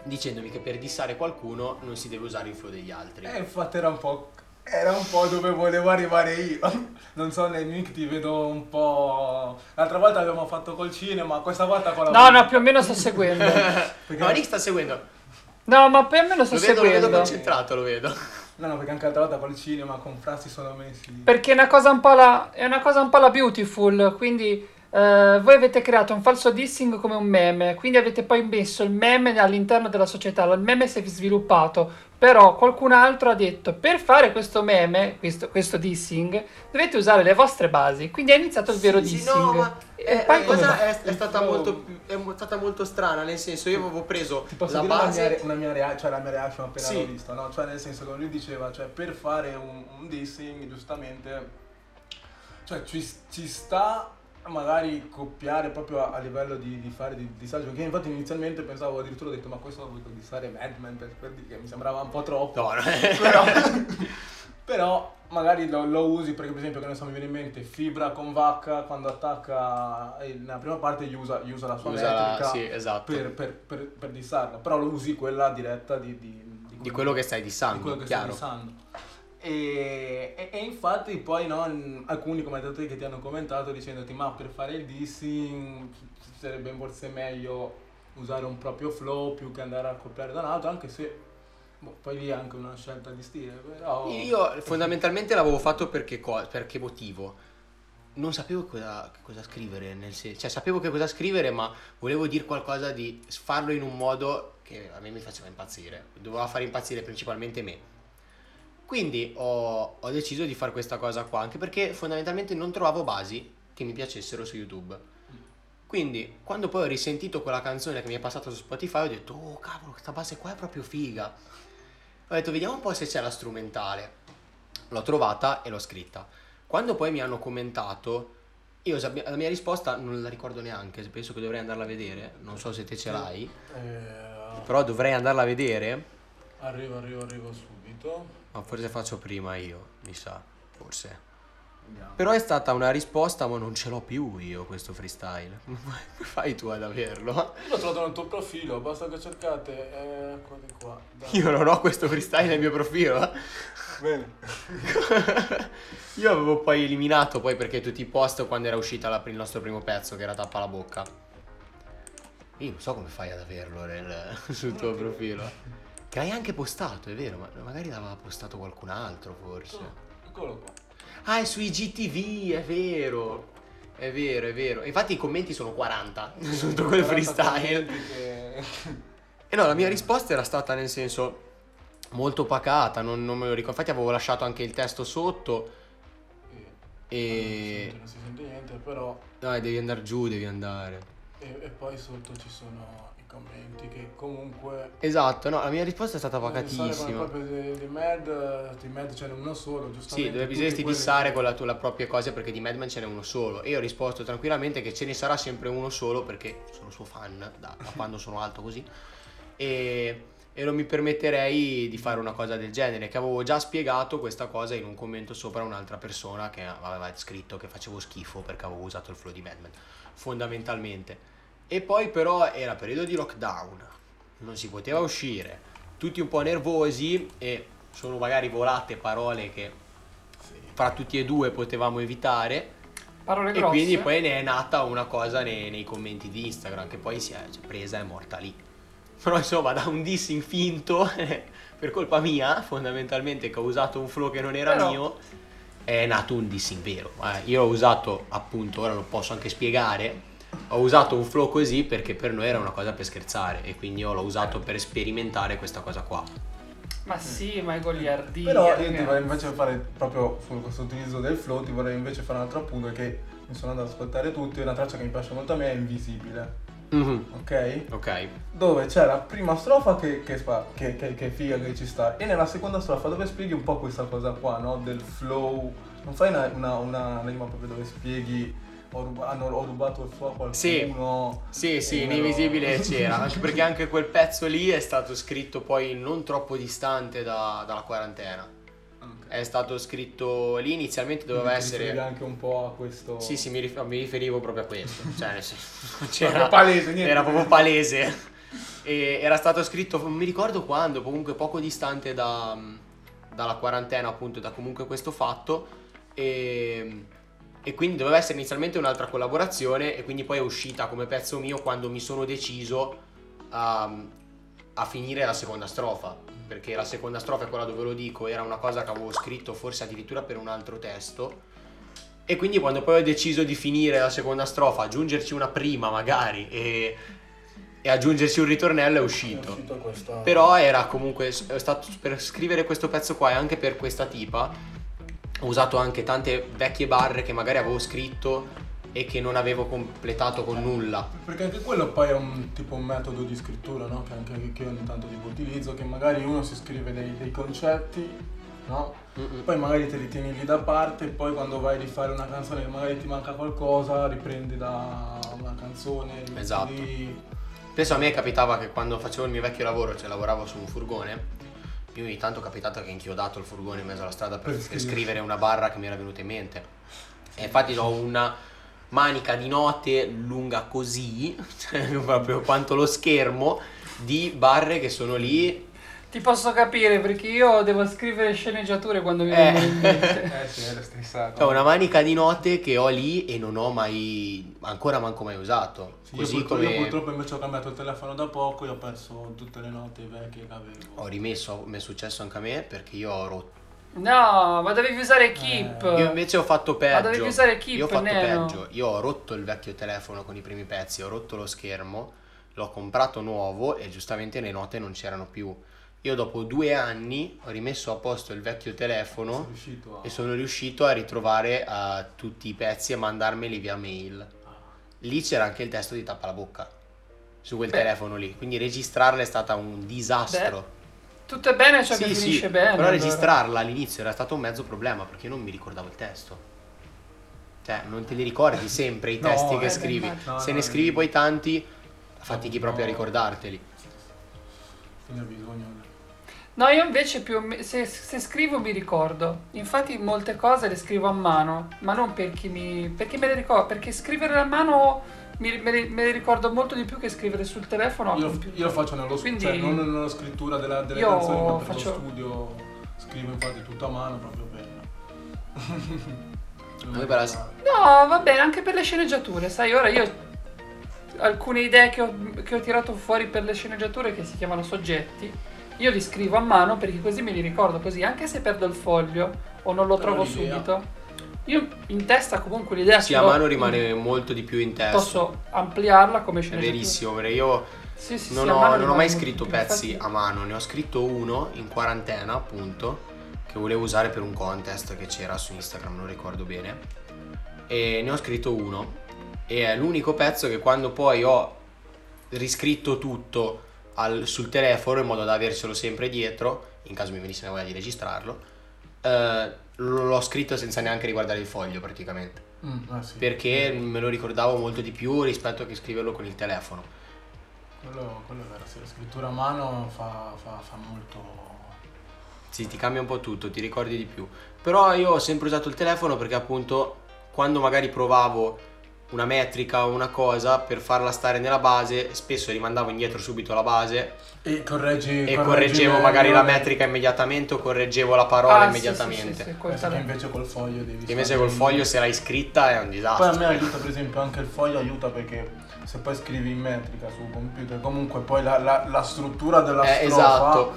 dicendomi che per dissare qualcuno non si deve usare il flow degli altri. Eh, infatti era un po'. Era un po' dove volevo arrivare io. Non so, nei mic ti vedo un po'. L'altra volta abbiamo fatto col cinema, questa volta con la. No, no, più o meno sto seguendo. Perché- No, Nick sta seguendo. No, ma più o meno sto Lo vedo, lo vedo seguendo. concentrato, lo vedo. No, no, perché anche l'altra volta col cinema con Fra si sono messi. Perché è una cosa un po' la, è una cosa un po' la beautiful, quindi eh, voi avete creato un falso dissing come un meme, quindi avete poi messo il meme all'interno della società, il meme si è sviluppato, però qualcun altro ha detto per fare questo meme, questo, questo dissing, dovete usare le vostre basi, quindi è iniziato il vero Sì, sì, dissing. no, ma poi la come cosa è, è stata molto, più- è stata molto strana, nel senso io avevo preso Ti posso la una base... mia, una mia rea- cioè la mia reaction appena Sì. l'ho vista, no? Cioè nel senso che lui diceva, cioè per fare un, un dissing, giustamente, cioè ci, ci sta magari copiare proprio a, a livello di, di fare di disagio, che infatti inizialmente pensavo addirittura ho detto ma questo ho voluto dissare Mad Men per, per dire che mi sembrava un po' troppo. No, no. però, però magari lo, lo usi perché per esempio che ne so mi viene in mente Fibra con Vacca quando attacca eh, nella prima parte gli usa, gli usa la sua Usa la- metrica sì, esatto. per, per, per, per dissarla però lo usi quella diretta di, di, Di quello che stai di dissando, quello che chiaro. stai dissando e, e, e infatti poi no, alcuni commentatori che ti hanno commentato dicendoti ma per fare il dissing sarebbe forse meglio usare un proprio flow più che andare a copiare da un altro anche se boh, poi lì è anche una scelta di stile però Io fondamentalmente l'avevo fatto perché, co- perché motivo? Non sapevo cosa, cosa scrivere, nel senso, cioè sapevo che cosa scrivere, ma volevo dire qualcosa di farlo in un modo che a me mi faceva impazzire, doveva fare impazzire principalmente me. Quindi ho, ho deciso di fare questa cosa qua, anche perché fondamentalmente non trovavo basi che mi piacessero su YouTube. Quindi, quando poi ho risentito quella canzone che mi è passata su Spotify, ho detto, oh cavolo, questa base qua è proprio figa. Ho detto, vediamo un po' se c'è la strumentale. L'ho trovata e l'ho scritta. Quando poi mi hanno commentato, io la mia risposta non la ricordo neanche, penso che dovrei andarla a vedere, non so se te ce l'hai, eh, però dovrei andarla a vedere, arrivo arrivo arrivo subito ma forse faccio prima io, mi sa, forse. Vediamo. Però è stata una risposta, ma non ce l'ho più io questo freestyle. Fai tu ad averlo? l'ho trovato nel tuo profilo basta che cercate eh, qua dai. Io non ho questo freestyle nel mio profilo. bene Io avevo poi eliminato poi perché tutti i post quando era uscita la- il nostro primo pezzo che era tappa la bocca. Io non so come fai ad averlo nel- sul tuo profilo. Che hai anche postato, è vero, ma magari l'aveva postato qualcun altro forse. eccolo qua Ah, è sui GTV, è vero. È vero, è vero. Infatti i commenti sono 40 sotto quel 40 freestyle. che- E no, la mia risposta era stata nel senso molto pacata, non, non me lo ricordo. Infatti avevo lasciato anche il testo sotto e... non si sente niente però No, devi andare giù, devi andare. e, e poi sotto ci sono commenti che comunque Esatto, no, la mia risposta è stata come pacatissima. proprio di, di Mad, di Mad ce n'è uno solo, giustamente. Sì, dove quelli- dissare con la tua la propria cosa perché di Madman ce n'è uno solo. E io ho risposto tranquillamente che ce ne sarà sempre uno solo perché sono suo fan da, da quando sono alto così. E, e non mi permetterei di fare una cosa del genere, che avevo già spiegato questa cosa in un commento sopra un'altra persona che aveva scritto che facevo schifo perché avevo usato il flow di Madman, fondamentalmente. E poi però era periodo di lockdown, non si poteva uscire, tutti un po' nervosi e sono magari volate parole che fra tutti e due potevamo evitare Parole e grosse. quindi poi ne è nata una cosa nei, nei commenti di Instagram che poi si è presa e morta lì. Però insomma da un dissing finto per colpa mia fondamentalmente che ho usato un flow che non era Però- mio è nato un dissing vero. Eh, io ho usato appunto, ora lo posso anche spiegare, ho usato un flow così perché per noi era una cosa per scherzare e quindi io l'ho usato per sperimentare questa cosa qua. Ma sì, ma è goliardia. Però io ti ragazzi. vorrei invece fare proprio su questo utilizzo del flow, ti vorrei invece fare un altro appunto che mi sono andato ad ascoltare tutti, una traccia che mi piace molto a me è Invisibile, Mhm, ok? Ok. Dove c'è la prima strofa che, che, che, che, che figa, che ci sta, e nella seconda strofa dove spieghi un po' questa cosa qua, no? Del flow, non fai una, una, una rima proprio dove spieghi ho, ruba- hanno- ho rubato il flow a qualcuno. Sì. Sì, sì, in però- Invisibile c'era, anche perché anche quel pezzo lì è stato scritto poi non troppo distante da- dalla quarantena. Ok. È stato scritto lì, inizialmente doveva riferivi essere... anche un po' a questo... Sì, sì, mi, rif- mi riferivo proprio a questo. Cioè, senso, Proprio c'era... palese, niente. Era proprio palese. E era stato scritto, non mi ricordo quando, comunque poco distante da- dalla quarantena, appunto, da comunque questo fatto. E, e quindi doveva essere inizialmente un'altra collaborazione e quindi poi è uscita come pezzo mio quando mi sono deciso a, a finire la seconda strofa. Perché la seconda strofa è quella dove lo dico, era una cosa che avevo scritto forse addirittura per un altro testo. E quindi quando poi ho deciso di finire la seconda strofa, aggiungerci una prima magari e, e aggiungerci un ritornello è È uscito. uscito questa... Però era comunque è stato per scrivere questo pezzo qua e anche per questa tipa ho usato anche tante vecchie barre che magari avevo scritto e che non avevo completato con nulla. Perché anche quello poi è un tipo un metodo di scrittura, no? Che anche che io ogni tanto tipo utilizzo, che magari uno si scrive dei, dei concetti, no? Mm-mm. Poi magari te li tieni lì da parte e poi quando vai a rifare una canzone che magari ti manca qualcosa, riprendi da una canzone, Esatto. lì. Spesso a me capitava che quando facevo il mio vecchio lavoro, cioè lavoravo su un furgone, io ogni tanto è capitato che inchiodato il furgone in mezzo alla strada per, Per scrivere una barra che mi era venuta in mente. E infatti ho una manica di note lunga così, cioè proprio quanto lo schermo, di barre che sono lì. Ti posso capire perché io devo scrivere sceneggiature quando mi Eh. vengono in mente. Eh sì, era stressato. Cioè una manica di note che ho lì e non ho mai, ancora manco mai usato. Sì, Così io, purtroppo, io come purtroppo invece ho cambiato il telefono da poco e ho perso tutte le note vecchie che avevo. ho rimesso, mi è successo anche a me perché io ho rotto. No, ma dovevi usare Keep. Eh, Io invece ho fatto peggio. Ma dovevi usare Keep, Io ho fatto Neno. peggio. Io ho rotto il vecchio telefono con i primi pezzi, ho rotto lo schermo, l'ho comprato nuovo e giustamente le note non c'erano più. Io dopo due anni ho rimesso a posto il vecchio sono telefono riuscito a... e sono riuscito a ritrovare eh, tutti i pezzi e mandarmeli via mail. Lì c'era anche il testo di Tappa la bocca su quel Beh. telefono lì, quindi registrarla è stata un disastro. Tutto è bene ciò che Sì, finisce sì, bene. però allora. registrarla all'inizio era stato un mezzo problema perché io non mi ricordavo il testo. Cioè, non te li ricordi sempre i No, testi eh, che beh, scrivi. No, Se no, ne scrivi no. poi tanti, fatichi proprio a No. ricordarteli. Quindi ho bisogno... No, io invece più se, se scrivo mi ricordo. Infatti molte cose le scrivo a mano, ma non perché mi perché me le ricordo, perché scrivere a mano mi- me, le, me le ricordo molto di più che scrivere sul telefono. Io, io lo faccio nello studio, cioè non nella scrittura della, delle Io canzoni, ma per faccio- lo studio scrivo infatti tutto a mano proprio per... No, va bene, anche per le sceneggiature, sai, ora io alcune idee che ho, che ho tirato fuori per le sceneggiature che si chiamano soggetti, io li scrivo a mano perché così me li ricordo così, anche se perdo il foglio o non lo Però trovo l'idea- subito. Io in testa comunque l'idea Sì, a mano rimane molto di più in testa. Posso ampliarla come È sceneggiatura. verissimo, perché io Sì, sì, non, sì, ho, non ho mai scritto pezzi a mano, ne ho scritto uno in quarantena, appunto, che volevo usare per un contest che c'era su Instagram, non ricordo bene. E ne ho scritto uno. E è l'unico pezzo che quando poi ho riscritto tutto al- sul telefono in modo da avercelo sempre dietro, in caso mi venisse la voglia di registrarlo. eh, l'ho scritto senza neanche riguardare il foglio praticamente. Mm, ah, sì. Perché me lo ricordavo molto di più rispetto a che scriverlo con il telefono. Quello, quello è vero, sì, la scrittura a mano fa, fa- fa molto... Sì, ti cambia un po' tutto, ti ricordi di più. Però io ho sempre usato il telefono perché appunto quando magari provavo una metrica o una cosa per farla stare nella base, spesso rimandavo indietro subito la base E correggi... e correggevo meglio, magari la metrica immediatamente o correggevo la parola Ah, immediatamente. sì, sì, sì, invece col foglio devi... Invece col foglio se l'hai scritta è un Poi a disastro. me aiuta per esempio anche il foglio aiuta perché se poi scrivi in metrica sul computer comunque poi la, la- la struttura della Eh, strofa esatto.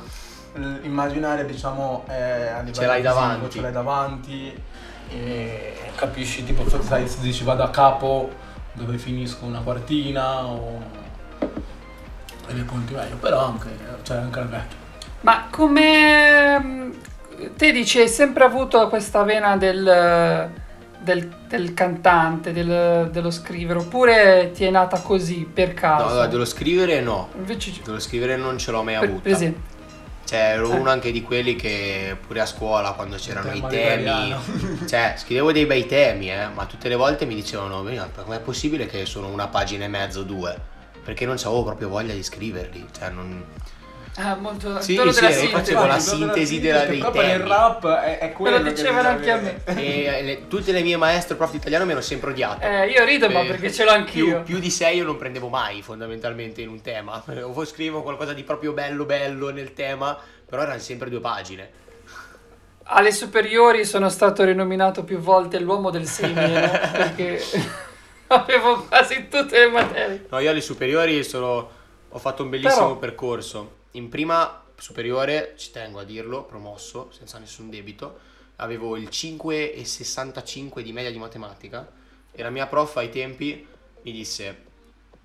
l- immaginaria diciamo è a livello Ce l'hai visivo, davanti. ce l'hai davanti e capisci tipo sai, se dici vado a capo dove finisco una quartina o e le conti meglio però anche c'è anche il vecchio Ma come mm, te dici, hai sempre avuto questa vena del, del- del cantante, del- dello scrivere, oppure ti è nata così per No, caso? allora, dello scrivere no. Invece, Dello scrivere non ce l'ho mai per, avuta. per esempio, Cioè, ero uno anche di quelli che pure a scuola quando c'erano i temi, cioè, scrivevo dei bei temi, eh, ma tutte le volte mi dicevano, "Beh, ma com'è possibile che sono una pagina e mezzo, due? Perché non avevo proprio voglia di scriverli, cioè non... ah, molto Sì, quello sì, della io sintesi. facevo la sintesi della- che dei proprio nel temi. rap è, è quello Me lo che dicevano anche a me. E le- tutte le mie maestre prof di italiano mi hanno sempre odiato. Eh, io rido, ma Eh, perché ce l'ho anch'io. Più, più di 6 io non prendevo mai fondamentalmente in un tema. O scrivo qualcosa di proprio bello bello nel tema, però erano sempre due pagine. Alle superiori sono stato rinominato più volte l'uomo del simile, no? perché avevo quasi tutte le materie. No, io alle superiori sono- ho fatto un bellissimo Però- percorso. In prima superiore, ci tengo a dirlo, promosso, senza nessun debito, avevo il 5,65 di media di matematica e la mia prof ai tempi mi disse,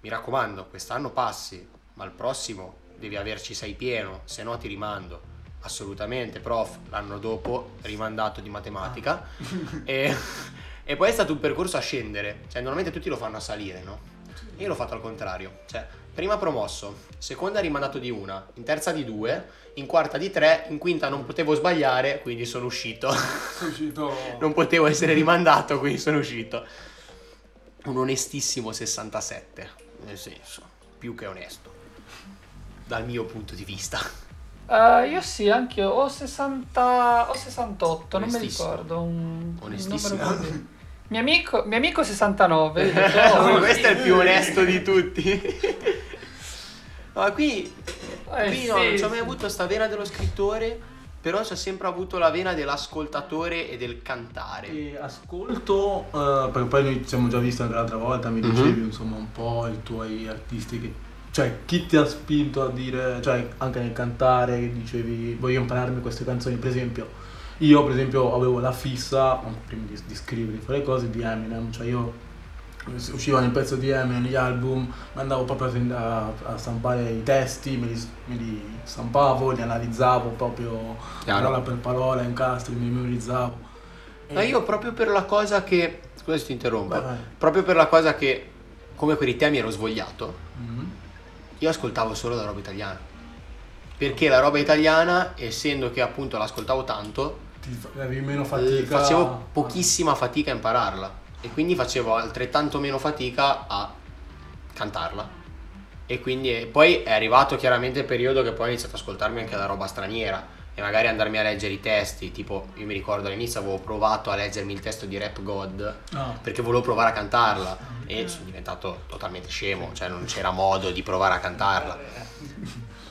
mi raccomando, quest'anno passi, ma il prossimo devi averci 6 pieno, se no ti rimando. Assolutamente, prof, l'anno dopo rimandato di matematica e, e poi è stato un percorso a scendere, cioè normalmente tutti lo fanno a salire, no? Io l'ho fatto al contrario, cioè prima promosso, seconda rimandato di una, in terza di due, in quarta di tre, in quinta non potevo sbagliare, quindi sono uscito. Sono uscito... non potevo essere rimandato, quindi sono uscito. Un onestissimo 67, nel senso, più che onesto, dal mio punto di vista. Eh, io sì, anche io ho 60 o 68, non mi ricordo. Un, un Onestissimo. Mio amico, mio amico 69. io dico, oh, Questo è il più onesto di tutti. Ma qui, eh, qui sì, no, non ci ho mai sì. avuto sta vena dello scrittore, però ci ho sempre avuto la vena dell'ascoltatore e del cantare. E ascolto, eh, perché poi noi ci siamo già visti anche l'altra volta, mi Mhm. dicevi insomma un po' i tuoi artisti che... Cioè, chi ti ha spinto a dire, cioè anche nel cantare, che dicevi voglio impararmi queste canzoni, per esempio, io per esempio avevo la fissa, prima di, di scrivere, di fare cose, di Eminem, cioè io uscivano il pezzo di Eminem, gli album, mi andavo proprio a, a- a stampare i testi, me li, me li stampavo, li analizzavo proprio Chiaro. parola per parola, incastri, mi memorizzavo. Ma io proprio per la cosa che... Scusa se ti interrompo. Vai. Proprio per la cosa che, come per i temi ero svogliato, Mhm. io ascoltavo solo la roba italiana. Perché la roba italiana, essendo che appunto l'ascoltavo tanto, avevi meno eh, fatica. facevo pochissima fatica a impararla. E quindi facevo altrettanto meno fatica a cantarla. E quindi e poi è arrivato chiaramente il periodo che poi ho iniziato ad ascoltarmi anche la roba straniera e magari andarmi a leggere i testi, tipo io mi ricordo all'inizio avevo provato a leggermi il testo di Rap God No. perché volevo provare a cantarla e sono diventato totalmente scemo, cioè non c'era modo di provare a cantarla.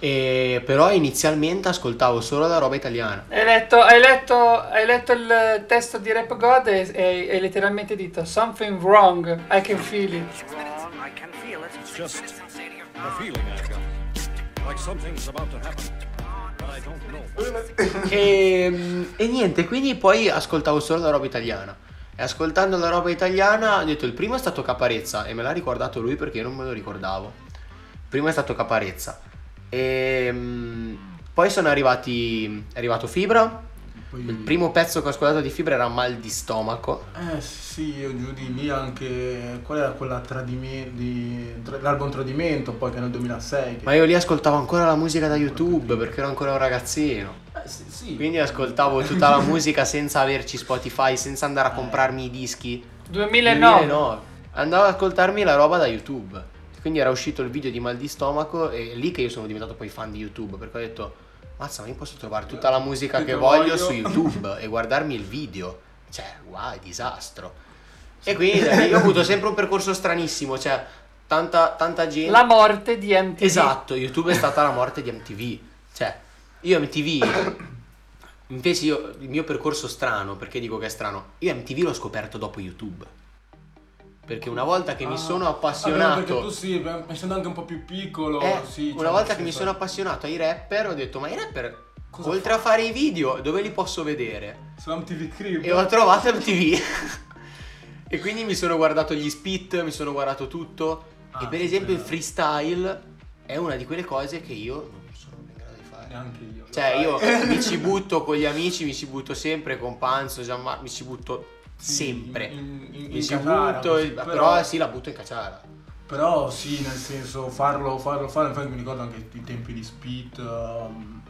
E però inizialmente ascoltavo solo la roba italiana. Hai letto, hai, letto, hai letto il testo di Rap God e e- e letteralmente detto Something wrong, I can feel it. It's just a feeling I've got. Like something's about to happen. I. E, e niente, quindi poi ascoltavo solo la roba italiana. E ascoltando la roba italiana ho detto il primo è stato Caparezza e me l'ha ricordato lui perché io non me lo ricordavo. Il primo è stato Caparezza. E mm, poi sono arrivati. È arrivato Fibra, Poi- Il primo pezzo che ho ascoltato di Fibra era Mal di stomaco. Eh sì, io giù di lì anche... Qual era quella tradimento di... tra- l'album Tradimento, poi che è nel 2006. Che... Ma io lì ascoltavo ancora la musica da YouTube perché ero ancora un ragazzino. Eh, sì, sì. Quindi ascoltavo tutta la musica senza averci Spotify, senza andare a comprarmi i dischi. 2009. 2009. Andavo ad ascoltarmi la roba da YouTube. Quindi era uscito il video di mal di stomaco e è lì che io sono diventato poi fan di YouTube perché ho detto mazza ma io posso trovare tutta la musica Che che voglio voglio." su YouTube e guardarmi il video. Cioè, wow, disastro. E quindi io ho avuto sempre un percorso stranissimo, cioè tanta, tanta gente... La morte di MTV. Esatto, YouTube è stata la morte di MTV. Cioè, io MTV, invece io, il mio percorso strano, perché dico che è strano, io MTV l'ho scoperto dopo YouTube. Perché una volta che mi Ah, sono vabbè, appassionato... perché tu sì, essendo anche un po' più piccolo, Eh, sì. una cioè, volta che mi sono appassionato ai rapper, ho detto, ma i rapper, Cosa oltre a fare i video, dove li posso vedere? Su MTV Crib. E ho trovato MTV. e quindi mi sono guardato gli spit, mi sono guardato tutto. Ah, e per esempio il bello. freestyle è una di quelle cose che io non sono in grado di fare. Neanche io. Cioè io mi ci butto con gli amici, mi ci butto sempre con Panzo, Gianmarco, mi ci butto sempre. in- in- in ci cacciara, butto, però, però- sì la butto in cacciara. Però sì, nel senso, farlo, farlo fare, infatti mi ricordo anche i tempi di Spit um,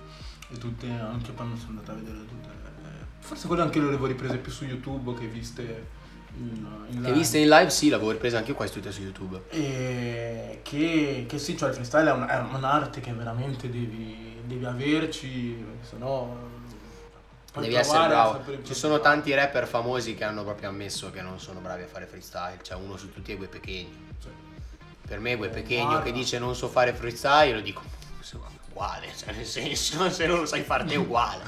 e tutte, anche poi mi sono andato a vedere tutte. eh, Forse quelle anche le avevo riprese più su YouTube che viste in, in Che live. viste in live sì, l'avevo ripresa anche quasi tutte su YouTube. E che, che sì, cioè il freestyle è, un- è un'arte che veramente devi, devi averci, perché sennò... puoi Devi essere bravo. Ci sono tanti rapper famosi che hanno proprio ammesso che non sono bravi a fare freestyle. Cioè uno su tutti è Gue Pechegno. Sì. Per me Gue Oh, Pechegno che dice non so fare freestyle, lo dico uguale, cioè nel senso se non lo sai fare te uguale.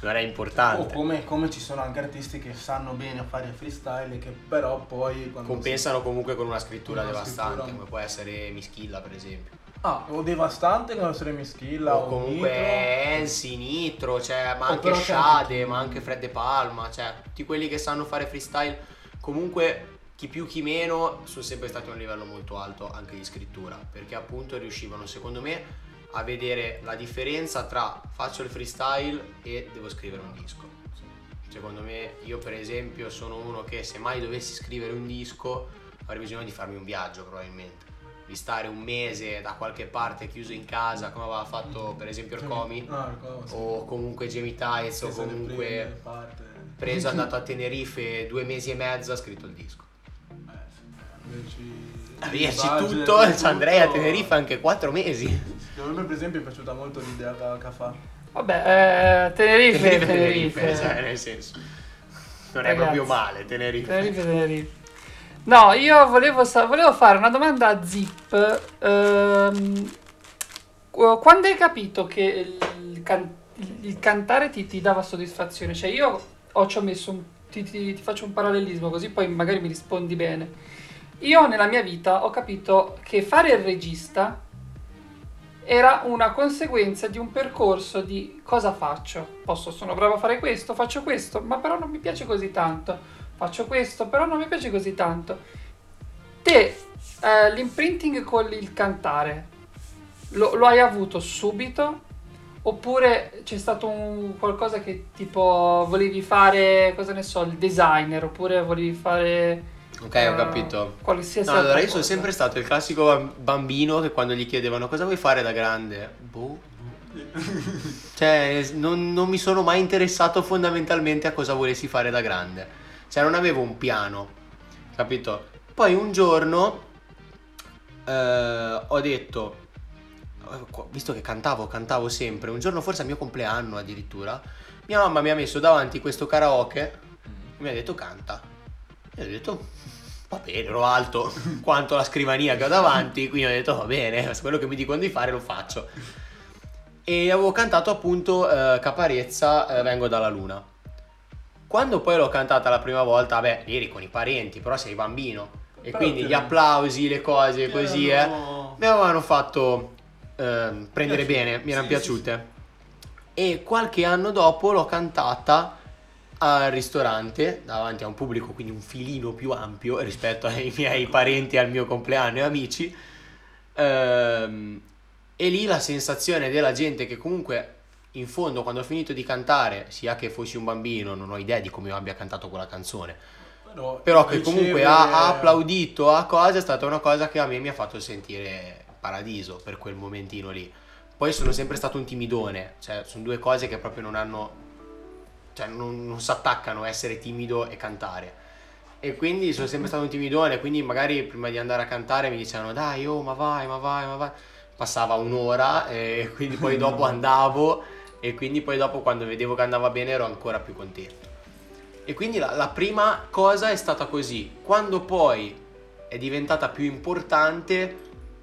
Non è O importante. come, come ci sono anche artisti che sanno bene fare freestyle e che però poi... Compensano comunque con una scrittura una devastante, scrittura- come può essere Mischilla per esempio. Ah, o devastante come essere Mischilla o o comunque Nitro. Ensi, Nitro, cioè, ma O anche Shade, ma anche Fred De Palma, cioè tutti quelli che sanno fare freestyle, comunque chi più chi meno sono sempre stati a un livello molto alto anche di scrittura, perché appunto riuscivano secondo me a vedere la differenza tra faccio il freestyle e devo scrivere un disco. Secondo me io per esempio sono uno che se mai dovessi scrivere un disco avrei bisogno di farmi un viaggio probabilmente, di stare un mese da qualche parte chiuso in casa come aveva fatto per esempio il Comi Ah, sì. o comunque Jamie Tights o comunque preso andato a Tenerife due mesi e mezzo ha scritto il disco. Eh, budget, tutto, tutto. ci andrei a Tenerife anche quattro mesi. A me per esempio è piaciuta molto l'idea che, che fa. Vabbè, eh, Tenerife, Tenerife. cioè nel senso non è Ragazzi. proprio male Tenerife. Tenerife, Tenerife. No, io volevo, volevo fare una domanda a Zip. Ehm, qu- quando hai capito che il, can- il cantare ti, ti dava soddisfazione? Cioè, io ho, ci ho messo un. Ti, ti- ti faccio un parallelismo così poi magari mi rispondi bene. Io nella mia vita ho capito che fare il regista era una conseguenza di un percorso di cosa faccio. Posso, sono bravo a fare questo, faccio questo, ma però non mi piace così tanto. Faccio questo, però non mi piace così tanto. Te, eh, l'imprinting con il cantare, lo, lo hai avuto subito? Oppure c'è stato un qualcosa che tipo volevi fare, cosa ne so, il designer, oppure volevi fare... Ok, eh, ho capito. Qualsiasi No, allora io sono cosa. sempre stato il classico bam- bambino che quando gli chiedevano cosa vuoi fare da grande, boh. Cioè, non, non mi sono mai interessato fondamentalmente a cosa volessi fare da grande. Cioè, non avevo un piano, capito? Poi un giorno eh, ho detto, eh, visto che cantavo, cantavo sempre, un giorno forse al mio compleanno addirittura, mia mamma mi ha messo davanti questo karaoke e mi ha detto canta. E ho detto, va bene, ero alto quanto la scrivania che ho davanti, quindi ho detto va bene, quello che mi dicono di fare lo faccio. E avevo cantato appunto eh, Caparezza, eh, Vengo dalla Luna. Quando poi l'ho cantata la prima volta, beh, eri con i parenti, però sei bambino. E Però quindi gli applausi, le cose così, eh, erano- mi avevano fatto ehm, prendere Piaciute. bene, mi erano Sì, sì, piaciute. E qualche anno dopo l'ho cantata al ristorante davanti a un pubblico quindi un filino più ampio rispetto ai miei parenti al mio compleanno e amici Ehm, e lì la sensazione della gente che comunque in fondo quando ho finito di cantare, sia che fossi un bambino, non ho idea di come io abbia cantato quella canzone, Però, però che riceve- comunque ha, ha applaudito a cosa è stata una cosa che a me mi ha fatto sentire paradiso per quel momentino lì. Poi sono sempre stato un timidone, cioè sono due cose che proprio non hanno, cioè non, non si attaccano essere timido e cantare. E quindi sono sempre stato un timidone, quindi magari prima di andare a cantare mi dicevano dai oh ma vai, ma vai, ma vai. Passava un'ora e quindi poi dopo andavo e quindi poi dopo quando vedevo che andava bene ero ancora più contento. E quindi la, la prima cosa è stata così. Quando poi è diventata più importante,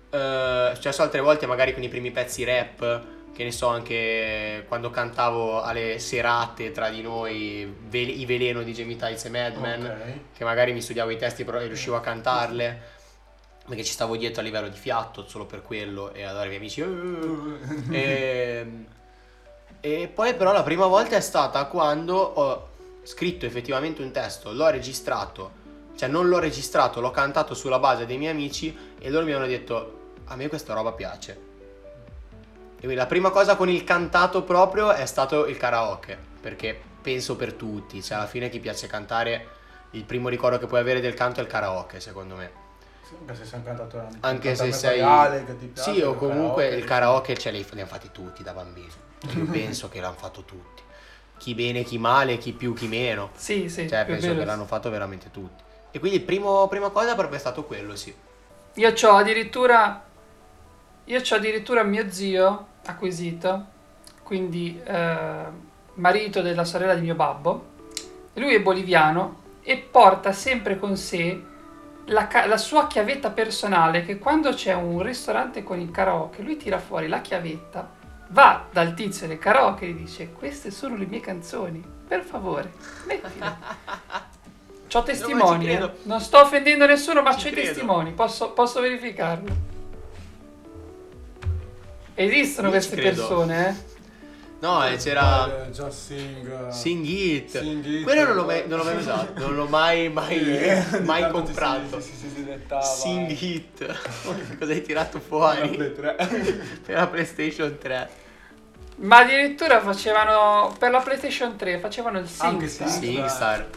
eh, è successo altre volte magari con i primi pezzi rap, che ne so anche quando cantavo alle serate tra di noi, Ve- i veleno di Jamie Tights e Madman, Ok. che magari mi studiavo i testi però e riuscivo a cantarle, perché ci stavo dietro a livello di fiato solo per quello e allora i miei amici... "Eh". e, e poi però la prima volta è stata quando ho scritto effettivamente un testo, l'ho registrato, cioè non l'ho registrato, l'ho cantato sulla base dei miei amici e loro mi hanno detto a me questa roba piace. E quindi la prima cosa con il cantato proprio è stato il karaoke, perché penso per tutti, cioè alla fine chi piace cantare, il primo ricordo che puoi avere del canto è il karaoke, secondo me. Anche se sei un cantatore Anche se sei... reale, che ti piace, Sì, o il comunque il dici- karaoke ce li li hanno fatti tutti da bambino. Io penso che l'hanno fatto tutti. Chi bene, chi male, chi più, chi meno. Sì, sì, Cioè, penso meno che l'hanno fatto veramente tutti. E quindi il primo, prima cosa proprio è stato quello, sì. Io ho addirittura. Io ho addirittura mio zio acquisito, quindi eh, marito della sorella di mio babbo. Lui è boliviano e porta sempre con sé la, ca- la sua chiavetta personale. Che quando c'è un ristorante con il karaoke, lui tira fuori la chiavetta, va dal tizio del karaoke e gli dice: Queste sono le mie canzoni, per favore, mettile. C'ho testimoni, eh. non sto offendendo nessuno, ma Ci c'ho i testimoni, posso, posso verificarlo. Esistono ci queste persone, eh? No, e c'era Eh, Just Sing. Sing It. Sing It. Quello non l'ho mai, non l'ho mai usato, non l'ho mai, mai, Sì, mai comprato. Si, si, si, si dettava. Sing It. Cosa hai tirato fuori? Play 3. Per la PlayStation 3. Ma addirittura facevano per la PlayStation 3 facevano il Anche SingStar, Sing- SingStar.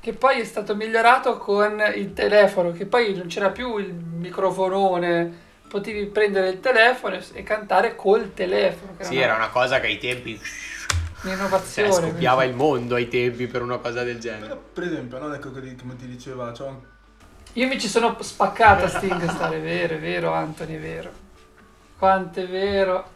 che poi è stato migliorato con il telefono, che poi non c'era più il microfonone, potevi prendere il telefono e- cantare col telefono, Sì, era una cosa che ai tempi cioè, un'innovazione. scoppiava il mondo ai tempi per una cosa del genere. Però, per esempio, non è che come ti diceva, un Io mi ci sono spaccata a SingStar, è vero, è vero Anthony, è vero. Quanto è vero.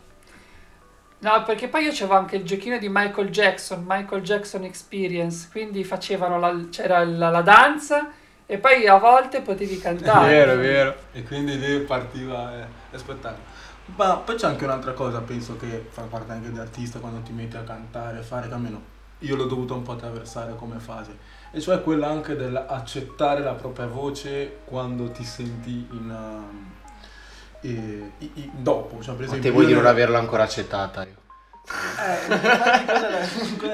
No, perché poi io c'avevo anche il giochino di Michael Jackson, Michael Jackson Experience, quindi facevano la, c'era la, la danza e poi a volte potevi cantare. vero. E quindi lì partiva eh, lo spettacolo. Ma poi c'è anche un'altra cosa, penso che fa parte anche di artista quando ti metti a cantare, fare, che almeno io l'ho dovuto un po' attraversare come fase, e cioè quella anche dell'accettare la propria voce quando ti senti in... um, eh, i- i- dopo, cioè per Ma esempio... te vuoi di non averla ancora accettata io. Eh,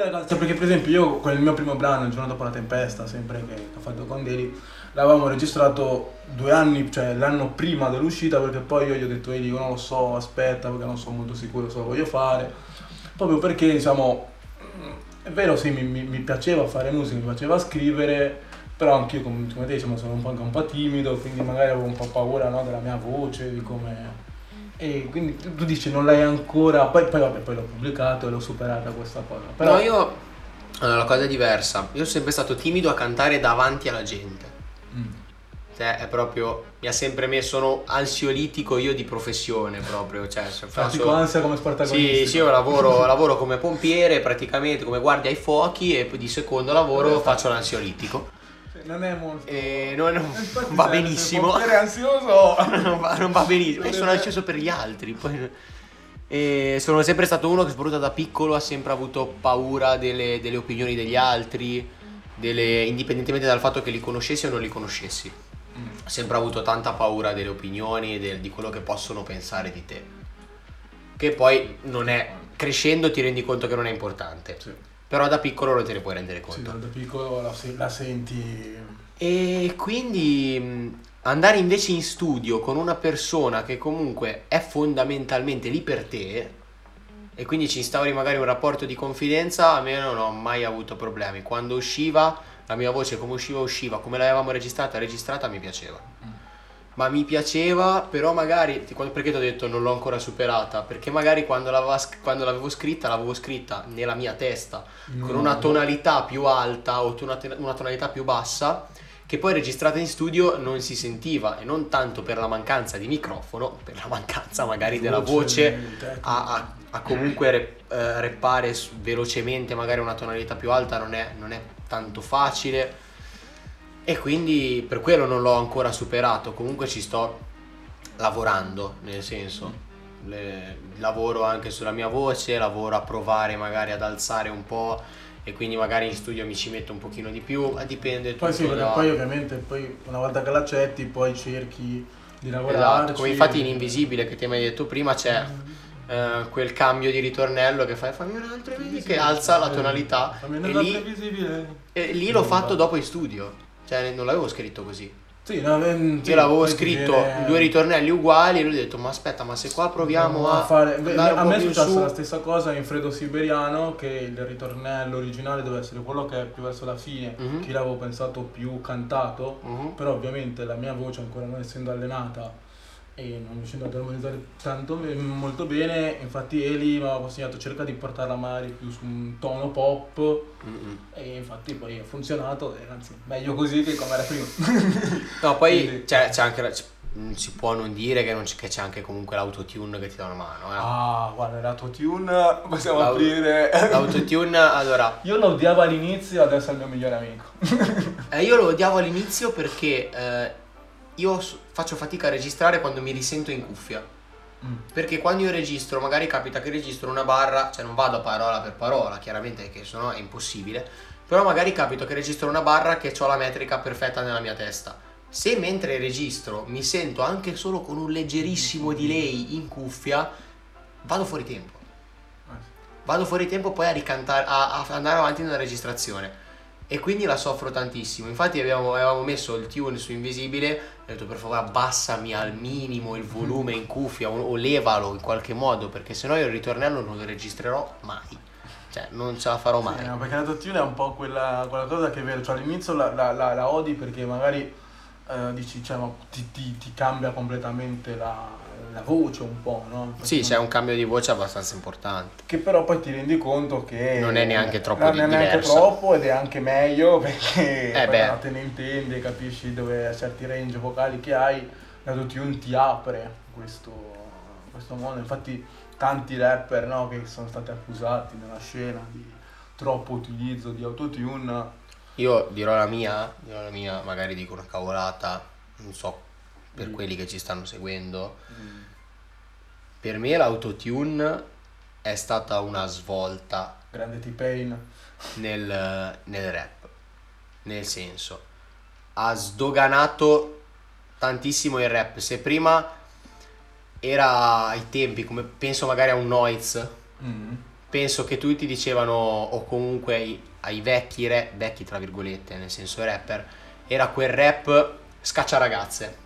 infatti perché per esempio io con il mio primo brano, Il giorno dopo la tempesta, sempre che, che ho fatto con Deli, l'avevamo registrato due anni, cioè l'anno prima dell'uscita, perché poi io gli ho detto, Eli, io non lo so, aspetta, perché non sono molto sicuro se lo voglio fare. Proprio perché, diciamo, è vero, sì, mi, mi- mi piaceva fare musica, mi piaceva scrivere, però anch'io, come, come te, diciamo, sono un po', anche un po' timido, quindi magari avevo un po' paura no, della mia voce, di come... E quindi tu, tu dici non l'hai ancora, poi, poi vabbè, poi l'ho pubblicato e l'ho superata questa cosa. Però No, io... Allora, la cosa è diversa. Io sono sempre stato timido a cantare davanti alla gente. Mm. Cioè, è proprio... Mi ha sempre messo... Sono ansiolitico io di professione proprio. Cioè, se Fatico faccio... ansia come spartagonistico. Sì, sì, io lavoro, lavoro come pompiere, praticamente come guardia ai fuochi e poi di secondo lavoro faccio l'ansiolitico. Non è molto... E non, non Infatti, va se benissimo. essere ansioso... non, va, non va benissimo. E sono ansioso per gli altri. Poi... E sono sempre stato uno che soprattutto da piccolo ha sempre avuto paura delle, delle opinioni degli altri, delle- indipendentemente dal fatto che li conoscessi o non li conoscessi. Mm. Ho sempre avuto tanta paura delle opinioni del- di quello che possono pensare di te. Che poi non è. Crescendo ti rendi conto che non è importante. Sì, Però da piccolo non te ne puoi rendere sì, conto. da piccolo la, la senti... E quindi andare invece in studio con una persona che comunque è fondamentalmente lì per te e quindi ci instauri magari un rapporto di confidenza, a me non ho mai avuto problemi. Quando usciva, la mia voce come usciva usciva, come l'avevamo registrata, registrata mi piaceva. Ma mi piaceva, però magari, perché ti ho detto non l'ho ancora superata? Perché magari quando, quando l'avevo scritta, l'avevo scritta nella mia testa, con una tonalità più alta o una, una tonalità più bassa, che poi registrata in studio non si sentiva, e non tanto per la mancanza di microfono, per la mancanza magari della voce tecnica. a, a- a comunque rep- eh, reppare velocemente magari una tonalità più alta non è, non è tanto facile e quindi per quello non l'ho ancora superato. Comunque ci sto lavorando nel senso le- lavoro anche sulla mia voce lavoro a provare magari ad alzare un po' e quindi magari in studio mi ci metto un pochino di più ma dipende tutto Poi sì, da- poi ovviamente poi una volta che l'accetti poi cerchi di lavorare. Esatto, come infatti in Invisibile che ti hai mai detto prima c'è eh, quel cambio di ritornello che fai fammi un altro e vedi che alza la tonalità Fammi lì, visibile. e lì l'ho fatto dopo in studio cioè non l'avevo scritto così Sì, no, ehm, sì, io l'avevo scritto viene- due ritornelli uguali e lui ha detto ma aspetta ma se qua proviamo a, fare. beh, a me è successa su la stessa cosa in Fredo Siberiano, che il ritornello originale deve essere quello che è più verso la fine, Mhm. che l'avevo pensato più cantato, Mhm. però ovviamente la mia voce ancora non essendo allenata e non riuscendo ad armonizzare tanto molto bene, infatti Eli mi aveva consigliato cerca di portarla magari più su un tono pop Mm-mm. e infatti poi ha funzionato e anzi meglio così che come era prima. no poi Quindi- c'è, c'è anche la- c- non si può non dire che, non c'è, che c'è anche comunque l'autotune che ti dà una mano eh. ah, guarda, l'autotune possiamo L'au- aprire. l'autotune allora Io lo odiavo all'inizio, adesso è il mio migliore amico. Eh, io lo odiavo all'inizio perché eh, io faccio fatica a registrare quando mi risento in cuffia. Mm. Perché quando io registro, magari capita che registro una barra, cioè non vado parola per parola, chiaramente che sennò è impossibile, però magari capita che registro una barra che ho la metrica perfetta nella mia testa. Se mentre registro mi sento anche solo con un leggerissimo delay in cuffia, vado fuori tempo. Vado fuori tempo poi a ricantare, a, a andare avanti nella registrazione. E quindi la soffro tantissimo. Infatti abbiamo, avevamo messo il tune su Invisibile. Ho detto per favore abbassami al minimo il volume in cuffia o, o levalo in qualche modo. Perché sennò io il ritornello non lo registrerò mai. Cioè non ce la farò mai. Sì, no, perché l'autotune è un po' quella, quella cosa che è vero, cioè all'inizio la, la, la, la odi perché magari eh, dici, cioè, ma ti, ti, ti cambia completamente la, la voce un po', no? Perché Sì, c'è un cambio di voce abbastanza importante. Che però poi ti rendi conto che... Non è neanche troppo Non è neanche diversa. troppo ed è anche meglio perché Eh beh. te ne intendi, capisci dove certi range vocali che hai, l'autotune ti apre questo, questo mondo. Infatti tanti rapper no, che sono stati accusati nella scena di troppo utilizzo di autotune. Io dirò la mia, dirò la mia, magari dico una cavolata, non so, per Mm. quelli che ci stanno seguendo. Per me l'autotune è stata una svolta Grande T-Pain. nel, nel rap, nel senso, ha sdoganato tantissimo il rap. Se prima era ai tempi, come penso magari a un Noiz, Mm. penso che tutti dicevano, o comunque ai, ai vecchi rap, vecchi tra virgolette, nel senso rapper, era quel rap scaccia ragazze.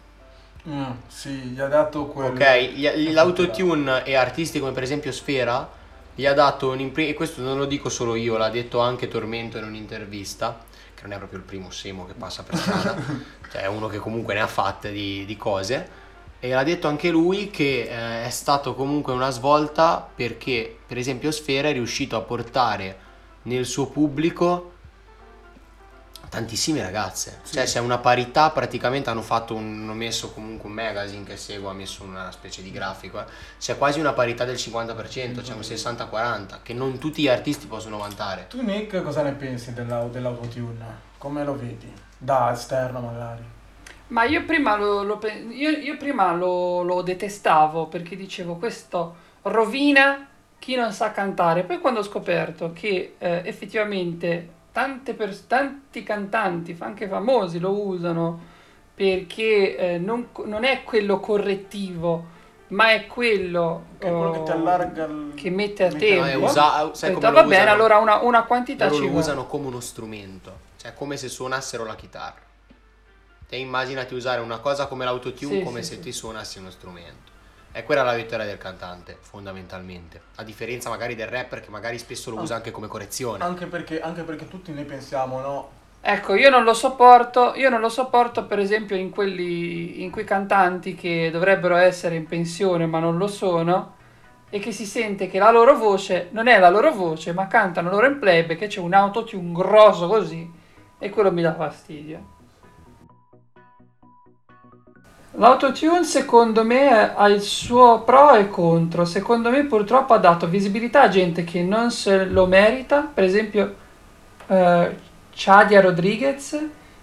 Mm, sì, gli ha dato quel... Ok, Gli- l'autotune e artisti come per esempio Sfera gli ha dato un'impresa, e questo non lo dico solo io, l'ha detto anche Tormento in un'intervista, che non è proprio il primo Semo che passa per strada, cioè è uno che comunque ne ha fatte di, di cose, e l'ha detto anche lui che eh, è stato comunque una svolta perché per esempio Sfera è riuscito a portare nel suo pubblico tantissime ragazze, cioè c'è una parità praticamente, hanno fatto un, hanno messo comunque un magazine che seguo, ha messo una specie di grafico, eh. c'è quasi una parità del 50%, c'è un 60-40 che non tutti gli artisti possono vantare. Tu Nick cosa ne pensi della, dell'autotune? Come lo vedi? Da esterno magari. Ma io prima lo, lo io, io prima lo, lo detestavo perché dicevo questo rovina chi non sa cantare. Poi quando ho scoperto che eh, effettivamente tante pers- tanti cantanti, anche famosi, lo usano perché eh, non, non è quello correttivo, ma è quello, Che è quello che ti oh, allarga il... che mette a tempo. No, è usa- sai va bene, usano? allora una, una quantità Loro ci lo usano come uno strumento, cioè come se suonassero la chitarra. Te immaginati usare una cosa come l'autotune Sì, come sì, se sì. ti suonassi uno strumento. È quella la vittoria del cantante, fondamentalmente. A differenza magari del rapper che magari spesso lo usa anche come correzione. Anche perché, anche perché tutti noi pensiamo, no? Ecco, io non lo sopporto, io non lo sopporto per esempio in quelli, in quei cantanti che dovrebbero essere in pensione ma non lo sono e che si sente che la loro voce non è la loro voce ma cantano loro in playback che c'è un autotune grosso così e quello mi dà fastidio. L'autotune secondo me ha il suo pro e contro, secondo me purtroppo ha dato visibilità a gente che non se lo merita, per esempio eh, Chadia Rodriguez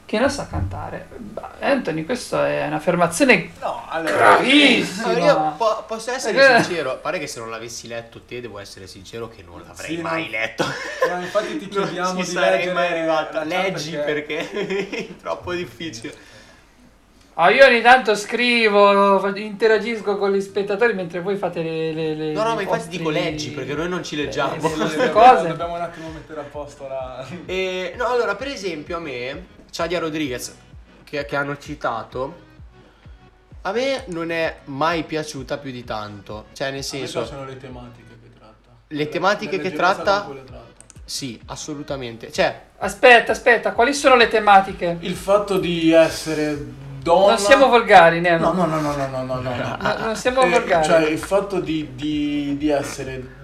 che non sa cantare. Bah, Anthony, questa è un'affermazione No, allora... gravissima. Io po- posso essere Eh. sincero, pare che se non l'avessi letto te devo essere sincero che non l'avrei Sì, mai no. letto. No, infatti ti Non chiediamo ci di sarei leggere mai arrivato. Leggi perché è troppo difficile. Ah, io ogni tanto scrivo, interagisco con gli spettatori mentre voi fate le... le, le No, no, ma infatti dico leggi perché noi non ci leggiamo. le- le- le- Dobbiamo- cose. Dobbiamo un attimo mettere a posto la... E, no, allora, per esempio, a me, Chadia Rodriguez, che, che hanno citato, a me non è mai piaciuta più di tanto. Cioè, nel senso, piacciono le tematiche che tratta. Le tematiche che tratta- le tratta. sì, assolutamente. Cioè, Aspetta, aspetta, quali sono le tematiche? Il fatto di essere donna... Non siamo volgari, ne No, no, no, no, no, no, no, no. no. No, non siamo Eh, volgari. Cioè, il fatto di, di, di essere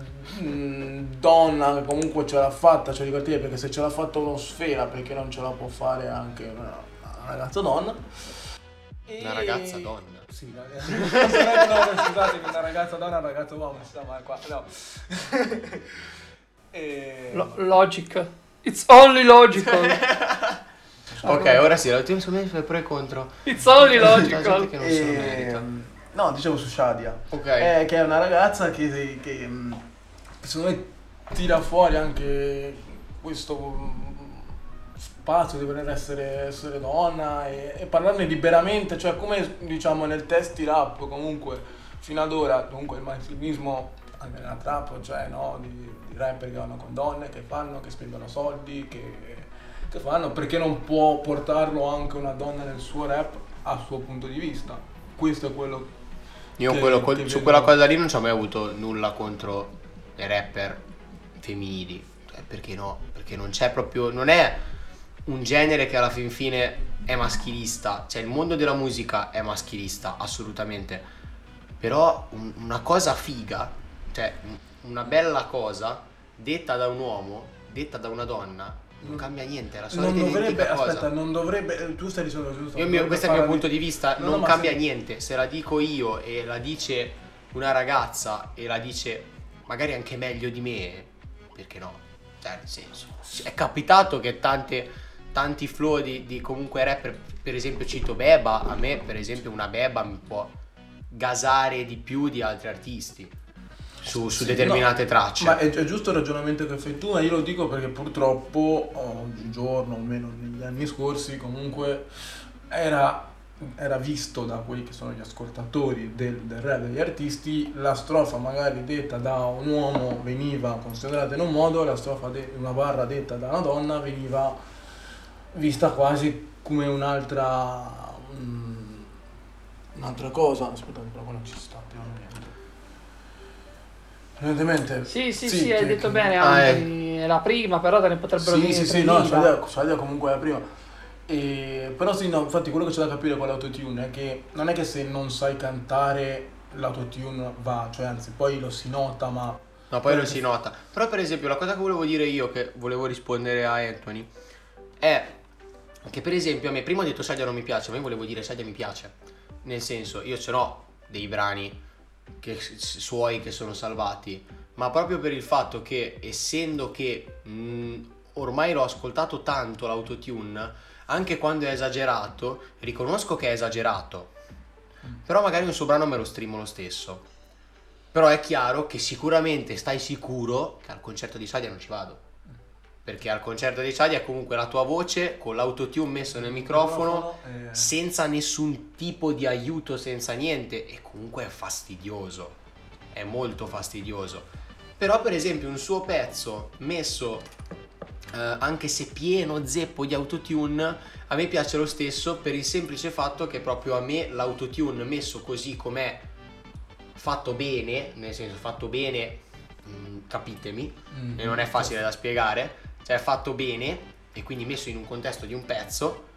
donna che comunque ce l'ha fatta, cioè di capire perché se ce l'ha fatta uno sfera, perché non ce la può fare anche una, una ragazza donna? E- una ragazza donna. Sì, ragazzi. no, scusatemi, una ragazza donna, un ragazzo uomo, si qua. No. e... Lo- logic. It's only logical. Ok, ora sì, la team secondo me fa pro e contro. Gente logical. che non se lo E- merita. No, dicevo su Shadia. Ok. Eh, che è una ragazza che, che, mm, secondo me tira fuori anche questo mm, spazio di voler essere, essere donna e, e parlarne liberamente, cioè come diciamo nel testi rap comunque fino ad ora comunque il maschilismo anche nella trap, cioè no, di, di rapper che vanno con donne, che fanno, che spendono soldi, che, che fanno, perché non può portarlo anche una donna nel suo rap a suo punto di vista. Questo è quello Io che- quello- che su quella cosa lì non ci ho mai avuto nulla contro i rapper femminili. Cioè, perché no? Perché non c'è proprio. Non è un genere che alla fin fine è maschilista. Cioè, il mondo della musica è maschilista, assolutamente. Però un- una cosa figa, cioè un- una bella cosa, detta da un uomo, detta da una donna, non cambia niente. La solita non dovrebbe, aspetta, non dovrebbe, eh, tu stai. Io non mio- questo è il mio punto di vista, No, no, non ma cambia se- niente. Se la dico io e la dice una ragazza e la dice magari anche meglio di me, perché no? Cioè, nel senso, è capitato che tante, tanti flow di, di comunque rapper, per esempio cito Beba, a me per esempio una Beba mi può gasare di più di altri artisti su, su Sì, determinate no, tracce. Ma è, è giusto il ragionamento che fai tu, ma io lo dico perché purtroppo oggigiorno, almeno negli anni scorsi, comunque era, era visto da quelli che sono gli ascoltatori del, del rap degli artisti, la strofa magari detta da un uomo veniva considerata in un modo, la strofa de- una barra detta da una donna veniva vista quasi come un'altra mm, un'altra cosa. Aspetta, però non ci sta, veramente. Evidentemente. Sì, sì, sì, hai che- detto che- bene, Ah, Anthony, è la prima, però te ne potrebbero Sì, venire sì, sì, 3000. no, Sadia, Sadia comunque è la prima. E, però sì, no, infatti quello che c'è da capire con l'autotune è che non è che se non sai cantare l'autotune va, cioè anzi poi lo si nota, ma No, poi non si nota. Però, per esempio, la cosa che volevo dire io, che volevo rispondere a Anthony, è che, per esempio, a me prima ho detto Sadia non mi piace, ma io volevo dire Sadia mi piace. Nel senso, io ce n'ho dei brani che, suoi che sono salvati, ma proprio per il fatto che, essendo che mh, ormai l'ho ascoltato tanto l'autotune, anche quando è esagerato, riconosco che è esagerato. Però magari un suo brano me lo streamo lo stesso. Però è chiaro che sicuramente stai sicuro che al concerto di Sadia non ci vado. Perché al concerto di Sadia è comunque la tua voce con l'autotune messo nel microfono, eh, senza nessun tipo di aiuto, senza niente. E comunque è fastidioso. È molto fastidioso. Però per esempio un suo pezzo messo eh, anche se pieno zeppo di autotune, a me piace lo stesso per il semplice fatto che proprio a me l'autotune messo così com'è fatto bene, nel senso fatto bene, mh, capitemi, Mm. e non è facile da spiegare, cioè fatto bene e quindi messo in un contesto di un pezzo.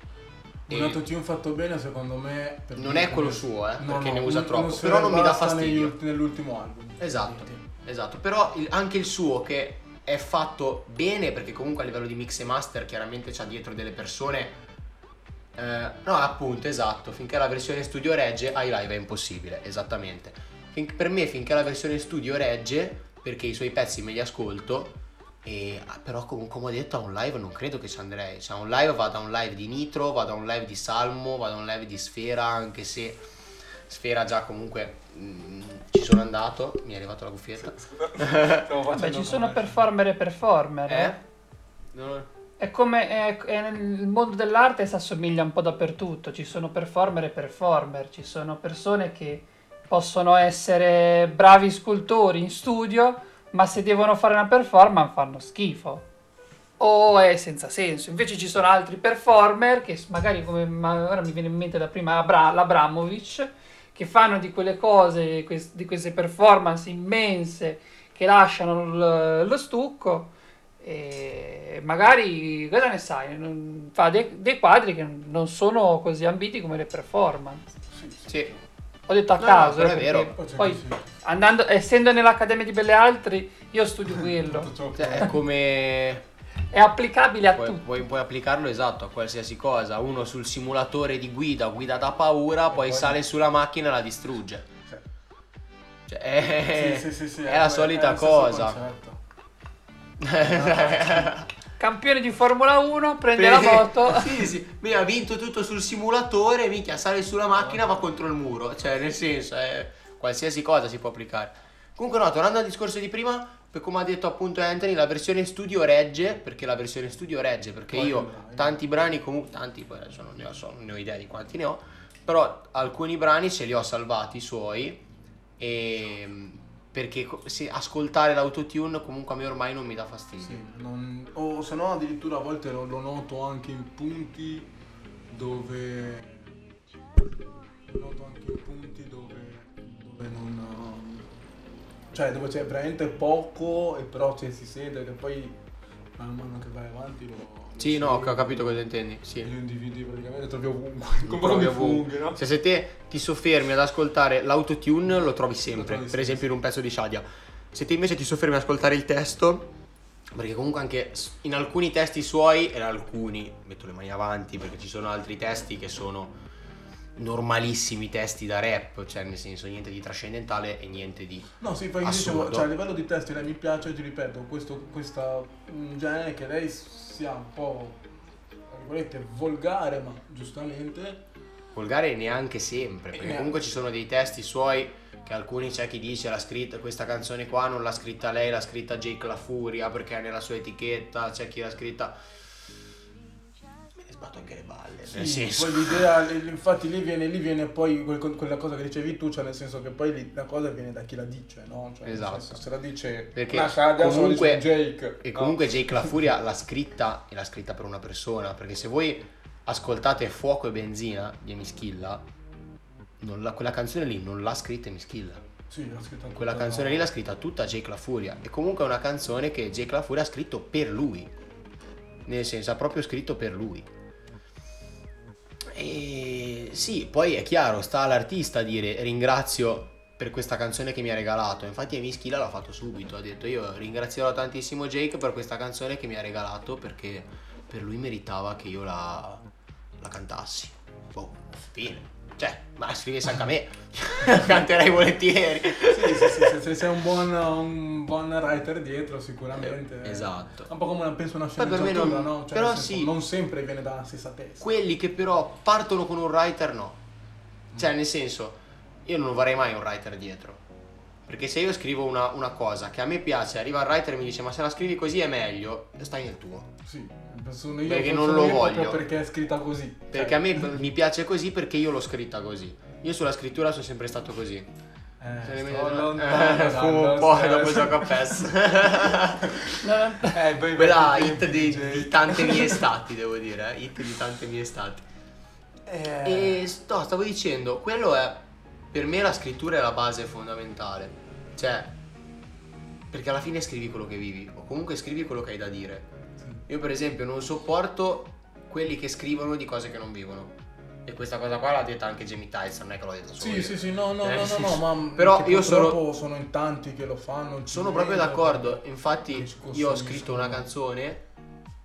Un autotune fatto bene secondo me... Non me- è quello suo, eh, No, perché no, ne usa un- troppo, però non mi dà negli fastidio. ulti- nell'ultimo album. Esatto, esatto. Però il- anche il suo che è fatto bene, perché comunque a livello di mix e master chiaramente c'ha dietro delle persone. eh, no, appunto, esatto. Finché la versione studio regge, ai live è impossibile, esattamente. Fin- per me, finché la versione studio regge, perché i suoi pezzi me li ascolto. E, ah, però comunque come ho detto a un live non credo che ci andrei cioè a un live vado a un live di Nitro vado a un live di Salmo vado a un live di Sfera anche se Sfera già comunque mm, ci sono andato mi è arrivata la cuffietta Beh, ci sono performer e performer. Eh? eh. Non- È come è, è nel mondo dell'arte si assomiglia un po' dappertutto, ci sono performer e performer, ci sono persone che possono essere bravi scultori in studio, ma se devono fare una performance fanno schifo. O è senza senso. Invece ci sono altri performer che magari come ma ora mi viene in mente da prima Abra- l'Abramovic che fanno di quelle cose, quest- di queste performance immense che lasciano l- lo stucco e magari cosa ne sai non- fa dei, dei quadri che non sono così ambiti come le performance sì ho detto a No, caso no, eh, è perché vero. Poi andando, essendo nell'Accademia di Belle Altri io studio quello. Cioè, è come è applicabile a puoi, tutto puoi- puoi applicarlo esatto a qualsiasi cosa. Uno sul simulatore di guida guida da paura poi poi- sale sulla macchina e la distrugge. Sì. cioè, è, Sì, sì, sì, sì, è la solita cosa. campione di Formula 1 prende la moto sì, sì. Mi ha vinto tutto sul simulatore, minchia, sale sulla macchina, va contro il muro. Cioè, nel senso, è- qualsiasi cosa si può applicare. Comunque, no, tornando al discorso di prima, per come ha detto appunto Anthony, la versione studio regge, perché la versione studio regge, perché Quanti io brani? tanti brani comunque, tanti poi adesso non ne ho, so- non ne ho idea di quanti ne ho, però alcuni brani ce li ho salvati i suoi e perché se ascoltare l'autotune comunque a me ormai non mi dà fastidio. Sì, non- o se no addirittura a volte lo, lo noto anche in punti dove noto anche in punti dove, dove non cioè dove c'è veramente poco e però cioè, si sente che poi man mano che vai avanti lo Sì, lo no, ho capito cosa intendi. Sì. lo individi praticamente trovi ovunque Lo trovi ovunque. funghi no? Cioè, se te ti soffermi ad ascoltare l'autotune, lo trovi sempre. trovi per esempio, in un pezzo di Shadia. Se te invece ti soffermi ad ascoltare il testo, perché comunque anche in alcuni testi suoi, e alcuni, metto le mani avanti perché ci sono altri testi che sono normalissimi testi da rap, cioè nel senso niente di trascendentale e niente di... No, sì, poi dicevo, cioè a livello di testi lei mi piace, ti ripeto, questo questa, un genere che lei sia un po' volgare, ma giustamente Volgare neanche sempre, perché neanche. comunque ci sono dei testi suoi che alcuni c'è chi dice l'ha scritta questa canzone qua non l'ha scritta lei, l'ha scritta Jake La Furia perché è nella sua etichetta, c'è chi l'ha scritta sbatto anche le balle, nel Sì, senso. poi l'idea, infatti lì viene, lì viene poi quel- quella cosa che dicevi tu, cioè nel senso che poi lì la cosa viene da chi la dice, no? Cioè, Esatto. senso, se la dice Perché una la comunque- Jake. E no? comunque Jake La Furia l'ha scritta e l'ha scritta per una persona, perché se voi ascoltate Fuoco e Benzina di Emischilla, la- quella canzone lì non l'ha scritta Emischilla. Sì, l'ha scritta Quella canzone lì l'ha scritta tutta Jake La Furia. E comunque è una canzone che Jake La Furia ha scritto per lui. Nel senso, ha proprio scritto per lui. Sì, poi è chiaro, sta all'artista a dire ringrazio per questa canzone che mi ha regalato. Infatti Emischila l'ha fatto subito, ha detto io ringrazierò tantissimo Jake per questa canzone che mi ha regalato perché per lui meritava che io la, la cantassi. Boh, bene. Cioè, ma scrivesse anche a me. Canterei volentieri. Sì, sì, sì, se- se sei un buon, un buon writer dietro sicuramente. Eh, esatto. È un po' come una, penso una sceneggiatura, non- no? Cioè, però senso, sì. Non sempre viene dalla stessa testa. Quelli che però partono con un writer no. Cioè, nel senso, io non vorrei mai un writer dietro. Perché se io scrivo una, una cosa che a me piace, arriva il writer e mi dice ma se la scrivi così è meglio, stai nel tuo. Sì, sono io, Perché non lo voglio. perché è scritta così. Perché Cioè, a me mi piace così perché io l'ho scritta così. Io sulla scrittura sono sempre stato così. eh, ne sto vede- lontano Eh, fumo un dallo po' dopo gioco a PES. Eh, Quella hit di, di tante mie estati, devo dire. eh. Hit di tante mie estati. Eh, E sto- stavo dicendo, quello è per me la scrittura è la base fondamentale. Cioè, perché alla fine scrivi quello che vivi, o comunque scrivi quello che hai da dire. Io per esempio non sopporto quelli che scrivono di cose che non vivono. E questa cosa qua l'ha detta anche Jamie Tyson, non è che l'ho detta solo Sì, io. sì, sì, no, no, Eh, no, no, no, ma Però io sono- sono in tanti che lo fanno. Sono proprio d'accordo, infatti io ho scritto una canzone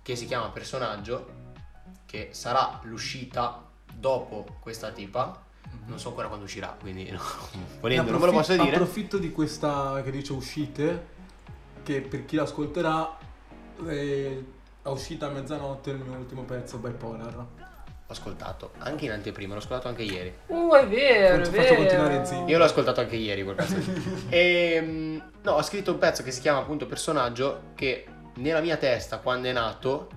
che si chiama Personaggio, che sarà l'uscita dopo questa tipa, non so ancora quando uscirà, quindi no, volendo non ve lo posso dire. Approfitto di questa che dice uscite, che per chi l'ascolterà, eh, è uscita a mezzanotte il mio ultimo pezzo, Bipolar. Ho ascoltato, anche in anteprima, l'ho ascoltato anche ieri. Uh, è vero, è Ti vero. faccio continuare zitto. Io l'ho ascoltato anche ieri quel pezzo. e no, ho scritto un pezzo che si chiama appunto Personaggio che nella mia testa quando è nato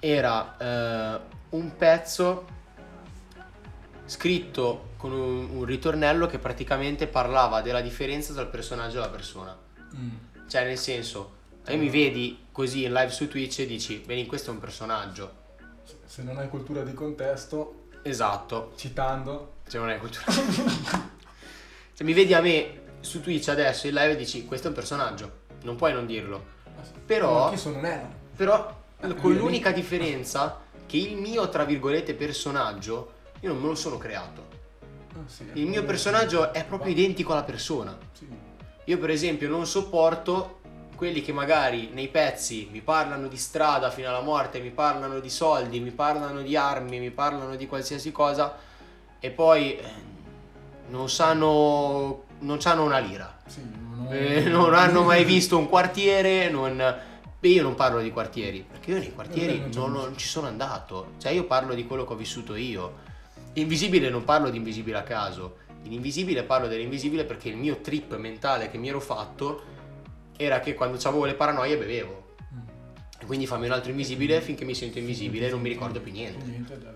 era eh, un pezzo scritto con un, un ritornello che praticamente parlava della differenza tra il personaggio e la persona. Mm. Cioè, nel senso, te mi vedi così in live su Twitch e dici, vedi, questo è un personaggio. Se non hai cultura di contesto, Esatto, citando, se non hai cultura. Se mi vedi a me su Twitch adesso in live e dici, questo è un personaggio, non puoi non dirlo. Però- Ma chi sono Neno? Però Eh, con l'unica differenza che il mio, tra virgolette, personaggio, io non me lo sono creato. Ah, sì, Il mio personaggio è proprio identico alla persona. Sì. Io per esempio non sopporto quelli che magari nei pezzi mi parlano di strada fino alla morte, mi parlano di soldi, mi parlano di armi, mi parlano di qualsiasi cosa e poi eh, non sanno non hanno una lira. Sì, non, ho- Eh, non hanno mai visto un quartiere, non... Beh, io non parlo di quartieri, perché io nei quartieri Eh, non non, non ci sono andato. Cioè io parlo di quello che ho vissuto io. Invisibile non parlo di invisibile a caso. In invisibile parlo dell'invisibile perché il mio trip mentale che mi ero fatto era che quando avevo le paranoie bevevo. Mm. E quindi fammi un altro invisibile finché mi sento invisibile e non mi ricordo più niente. Niente.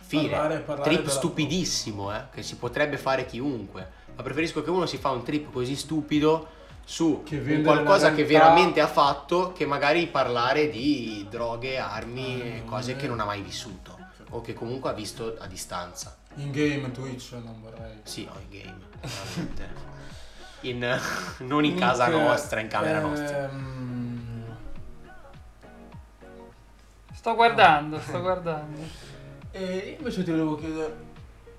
Fine. Parlare- parlare trip stupidissimo, eh, che si potrebbe fare chiunque. Ma preferisco che uno si fa un trip così stupido su qualcosa che veramente ha fatto che magari parlare di droghe, armi e Ah, cose che non ha mai vissuto o che comunque ha visto a distanza. In game Twitch non vorrei. Sì, o in game, veramente. In- non in casa Comunque, nostra, in camera nostra. ehm, Sto guardando, sto guardando. E invece ti volevo chiedere.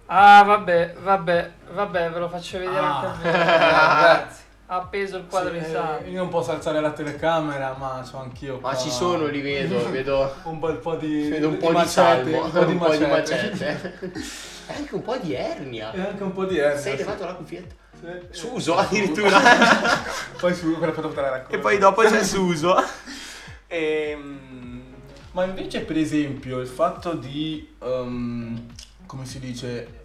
Ah, vabbè, vabbè, vabbè, ve lo faccio vedere Ah. anche a voi. Grazie. Ha appeso il quadro Sì, di eh, sangue. Io non posso alzare la telecamera, ma c'ho anch'io. Ma qua ci sono, li vedo, vedo, Un bel po' di. vedo un po' di macete, salmo, un po' di macete. E anche un po' di ernia. E anche un po' di ernia. Sei sì. levato la cuffietta? Sì. Suso addirittura. poi su, quella foto te la racconto. e poi dopo c'è Suso. Ehm, ma invece, per esempio, il fatto di. ehm, come si dice?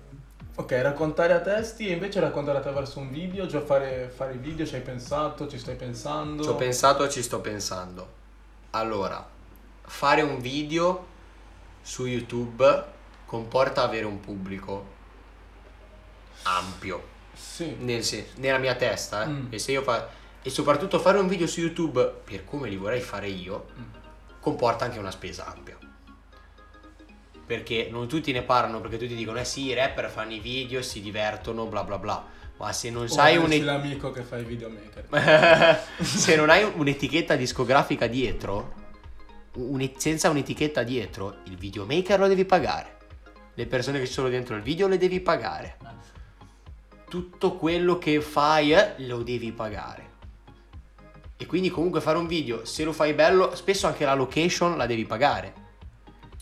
Ok, raccontare a testi e invece raccontare attraverso un video, già fare, fare video, ci hai pensato, ci stai pensando? Ci ho pensato, ci sto pensando. Allora, fare un video su YouTube comporta avere un pubblico ampio. Sì. Nel nella mia testa, eh. Mm. E se io fa- e soprattutto fare un video su YouTube per come li vorrei fare io Mm. comporta anche una spesa ampia. Perché non tutti ne parlano, perché tutti dicono eh sì, i rapper fanno i video, si divertono, bla bla bla. Ma se non sai un l'amico che fa i videomaker. se non hai un'etichetta discografica dietro, un- senza un'etichetta dietro, il videomaker lo devi pagare. Le persone che ci sono dentro il video le devi pagare. Tutto quello che fai eh, lo devi pagare. E quindi comunque fare un video, se lo fai bello, spesso anche la location la devi pagare.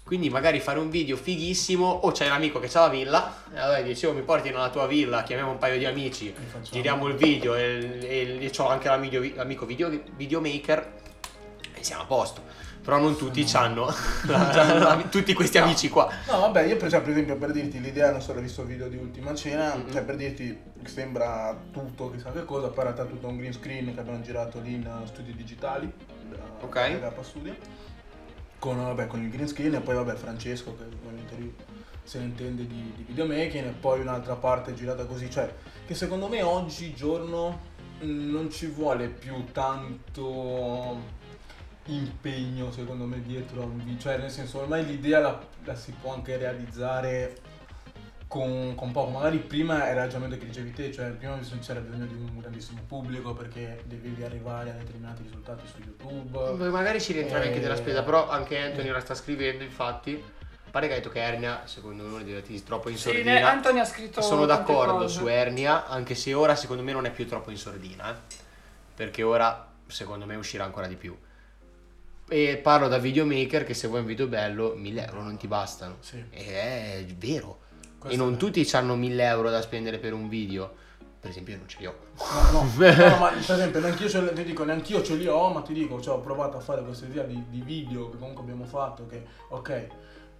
Quindi magari fare un video fighissimo, o c'hai un amico che ha la villa, e allora dicevo mi porti nella tua villa, chiamiamo un paio di amici, E giriamo il video e, e, ho anche l'amico, l'amico video, videomaker e siamo a posto. Però non tutti hanno tutti questi amici qua. No, vabbè, io per esempio, per dirti l'idea, non so, ho visto il video di Ultima Cena, Mhm. cioè per dirti sembra tutto chissà che cosa, poi in realtà tutto un green screen che abbiamo girato lì in uh, studi digitali, da, Ok. da Studio, con, vabbè, con il green screen e poi vabbè Francesco che ovviamente se ne intende di, di videomaking e poi un'altra parte girata così, cioè che secondo me oggigiorno mh, non ci vuole più tanto impegno secondo me dietro a un video, cioè nel senso ormai l'idea la, la si può anche realizzare con, con poco. Magari prima era il ragionamento che dicevi te, cioè prima c'era bisogno di un grandissimo pubblico perché devi arrivare a determinati risultati su YouTube. Beh, Magari ci rientravi anche Eh, della spesa, però anche Anthony la sta scrivendo, infatti. A parte che ha detto che Ernia, secondo me, non è diventati troppo in Sì, ne- sordina. Anthony ha scritto Sono d'accordo cose. su Ernia, anche se ora secondo me non è più troppo in sordina, eh. perché ora secondo me uscirà ancora di più. E parlo da videomaker che se vuoi un video bello 1000 euro non ti bastano. Sì. E è vero. Questo e non è- tutti hanno 1000 euro da spendere per un video. Per esempio io non ce li ho. No, no, no, ma per esempio neanch'io ce, li- ti dico, neanch'io ce li ho, ma ti dico, cioè, ho provato a fare questa idea di, di video che comunque abbiamo fatto, che ok,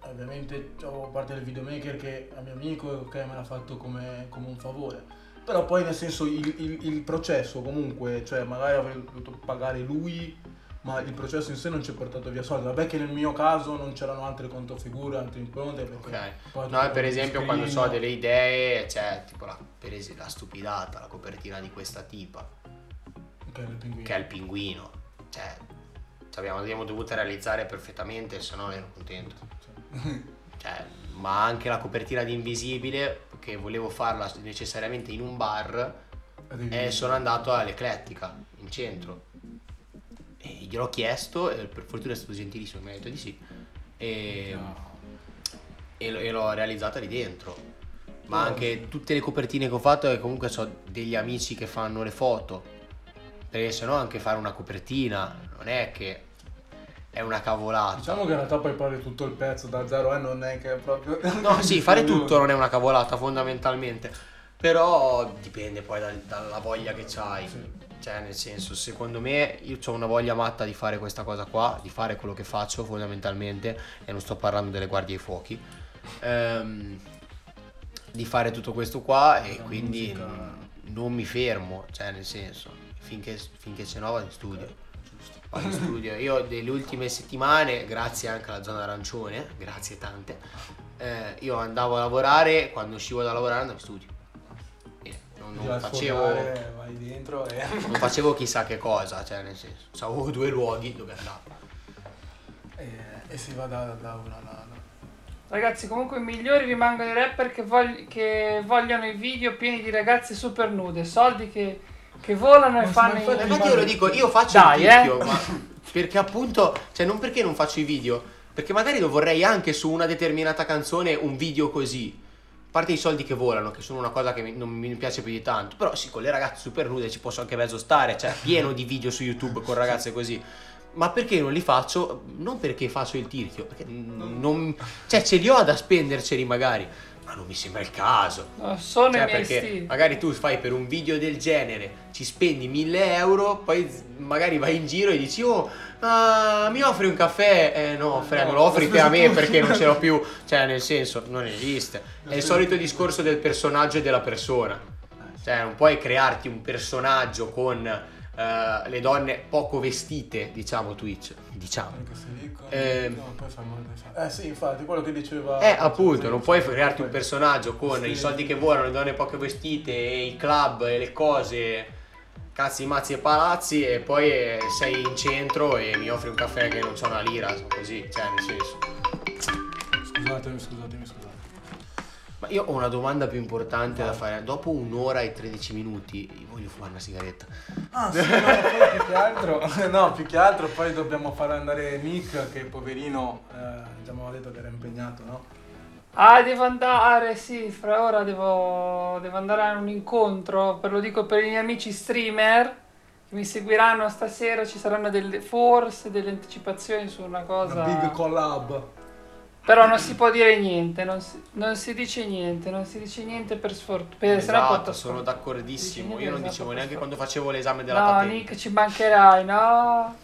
ovviamente ho parte del videomaker che è mio amico e ok me l'ha fatto come, come un favore. Però poi nel senso il, il- il processo comunque, cioè magari avrei dovuto pagare lui, ma il processo in sé non ci ha portato via soldi. Vabbè che nel mio caso non c'erano altre contofigure, altre impronte. Perché Ok. No, per esempio screen, quando ho delle idee, cioè tipo la, per esempio, la stupidata, la copertina di questa tipa, Ok, il pinguino. che è il pinguino. Cioè, ci abbiamo, l'abbiamo dovuta realizzare perfettamente, se no ero contento. Cioè, ma anche la copertina di Invisibile, che volevo farla necessariamente in un bar, e sono andato all'Eclettica, in centro. E gliel'ho chiesto, e per fortuna è stato gentilissimo, mi ha detto di sì. E, e l- e l'ho realizzata lì dentro. Ma anche tutte le copertine che ho fatto, e comunque ho degli amici che fanno le foto. Perché se no anche fare una copertina non è che è una cavolata. Diciamo che in realtà poi parli tutto il pezzo da zero e non è che è proprio... No, sì, fare tutto non è una cavolata fondamentalmente. Però dipende poi dal- dalla voglia che c'hai. Cioè, nel senso, secondo me io ho una voglia matta di fare questa cosa qua, di fare quello che faccio fondamentalmente, e non sto parlando delle guardie ai fuochi. Ehm, di fare tutto questo qua e La quindi musica. non, non mi fermo, cioè nel senso, finché, finché no vado in studio. Vado in studio. Io delle ultime settimane, grazie anche alla zona arancione, grazie tante, eh, io andavo a lavorare, quando uscivo da lavorare andavo in studio. Non, non facevo, sfogare, vai dentro e... non facevo chissà che cosa, cioè nel senso, avevo due luoghi dove andavo. e, e si va da, da una alla Ragazzi, comunque i migliori rimangono i rapper che, vogli- che vogliono i video pieni di ragazze super nude, soldi che, che volano e fanno i... Eh, Infatti io lo dico, io faccio Dai, il tizio, eh. ma perché appunto, cioè non perché non faccio i video, perché magari lo vorrei anche su una determinata canzone un video così. A parte i soldi che volano, che sono una cosa che mi- non mi piace più di tanto, però sì, con le ragazze super nude ci posso anche mezzo stare, cioè pieno di video su YouTube con ragazze così. Ma perché non li faccio? Non perché faccio il tirchio, perché non, cioè ce li ho da spenderceli magari, ma non mi sembra il caso. No, sono Cioè, i miei perché stili. magari tu fai per un video del genere, ci spendi 1000 euro, poi magari vai in giro e dici, oh, ah, mi offri un caffè? Eh no, me lo offri te a me perché non ce l'ho più. Cioè, nel senso, non esiste. È il solito discorso del personaggio e della persona. Cioè, non puoi crearti un personaggio con eh, le donne poco vestite, diciamo Twitch. Diciamo. Dico... Ehm. no. Eh sì, infatti, quello che diceva... Eh, appunto, non puoi crearti un personaggio con Sì. i soldi che volano, le donne poche vestite, e i club e le cose, cazzi, mazzi e palazzi, e poi eh, sei in centro e mi offri un caffè che non c'ho una lira, così, cioè, nel senso. Scusatemi, scusatemi, scusatemi. Ma io ho una domanda più importante da fare. Dopo un'ora e 13 minuti, io voglio fumare una sigaretta. Ah sì, no, poi più che altro... No, più che altro poi dobbiamo far andare Nick, che poverino, eh, già mi aveva detto che era impegnato, no? Ah, devo andare, sì, fra ora devo, devo andare a un incontro, per lo dico per i miei amici streamer che mi seguiranno stasera, ci saranno delle, forse delle anticipazioni su una cosa. Una big collab. Però non si può dire niente, non si, non si dice niente, non si dice niente per sfortuna. No esatto, sono d'accordissimo. Io non niente, dicevo esatto, neanche quando facevo l'esame della No, patente. Nick, ci mancherai, no?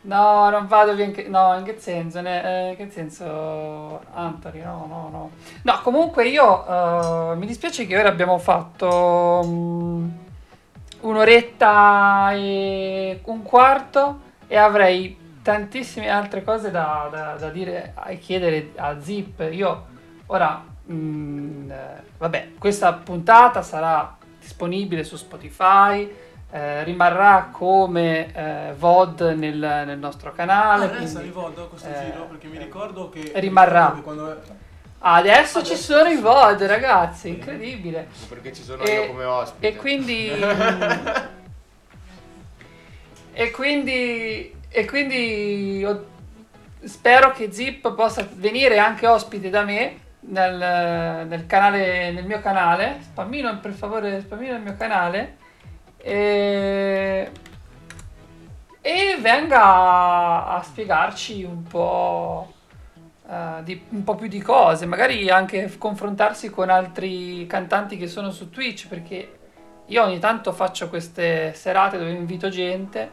No, non vado via in che, no, in che senso? Ne- eh, che senso? Anthony, no, no, no. No, comunque io, eh, mi dispiace che ora abbiamo fatto mm, un'oretta e un quarto e avrei tantissime altre cose da, da- da dire e chiedere a Zip. Io ora, mm, eh, vabbè, questa puntata sarà disponibile su Spotify. Eh, rimarrà come eh, VOD nel, nel nostro Ah, canale. resta quindi- di volta questo eh, giro perché mi ricordo che rimarrà. che quando Adesso ci sono i VOD, ragazzi, incredibile. Perché ci sono E- io come ospite. E quindi... e quindi... E quindi ho- spero che Zip possa venire anche ospite da me nel, nel canale, nel mio canale. Spammino per favore, spammino il mio canale. E, e venga a, spiegarci un po', eh, di, un po' più di cose, magari anche confrontarsi con altri cantanti che sono su Twitch, perché io ogni tanto faccio queste serate dove invito gente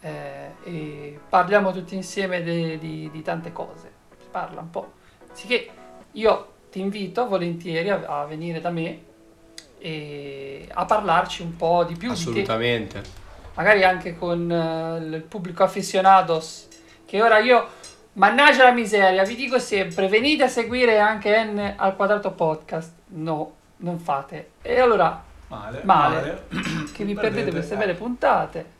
eh, e parliamo tutti insieme di, tante cose. Si parla un po'. Anziché io ti invito volentieri a, a venire da me e a parlarci un po' di più di te. Assolutamente. magari anche con eh, il pubblico aficionados che ora io mannaggia la miseria vi dico sempre venite a seguire anche N al quadrato podcast. No non fate. E allora Male. Male. che vi perdete. queste belle puntate.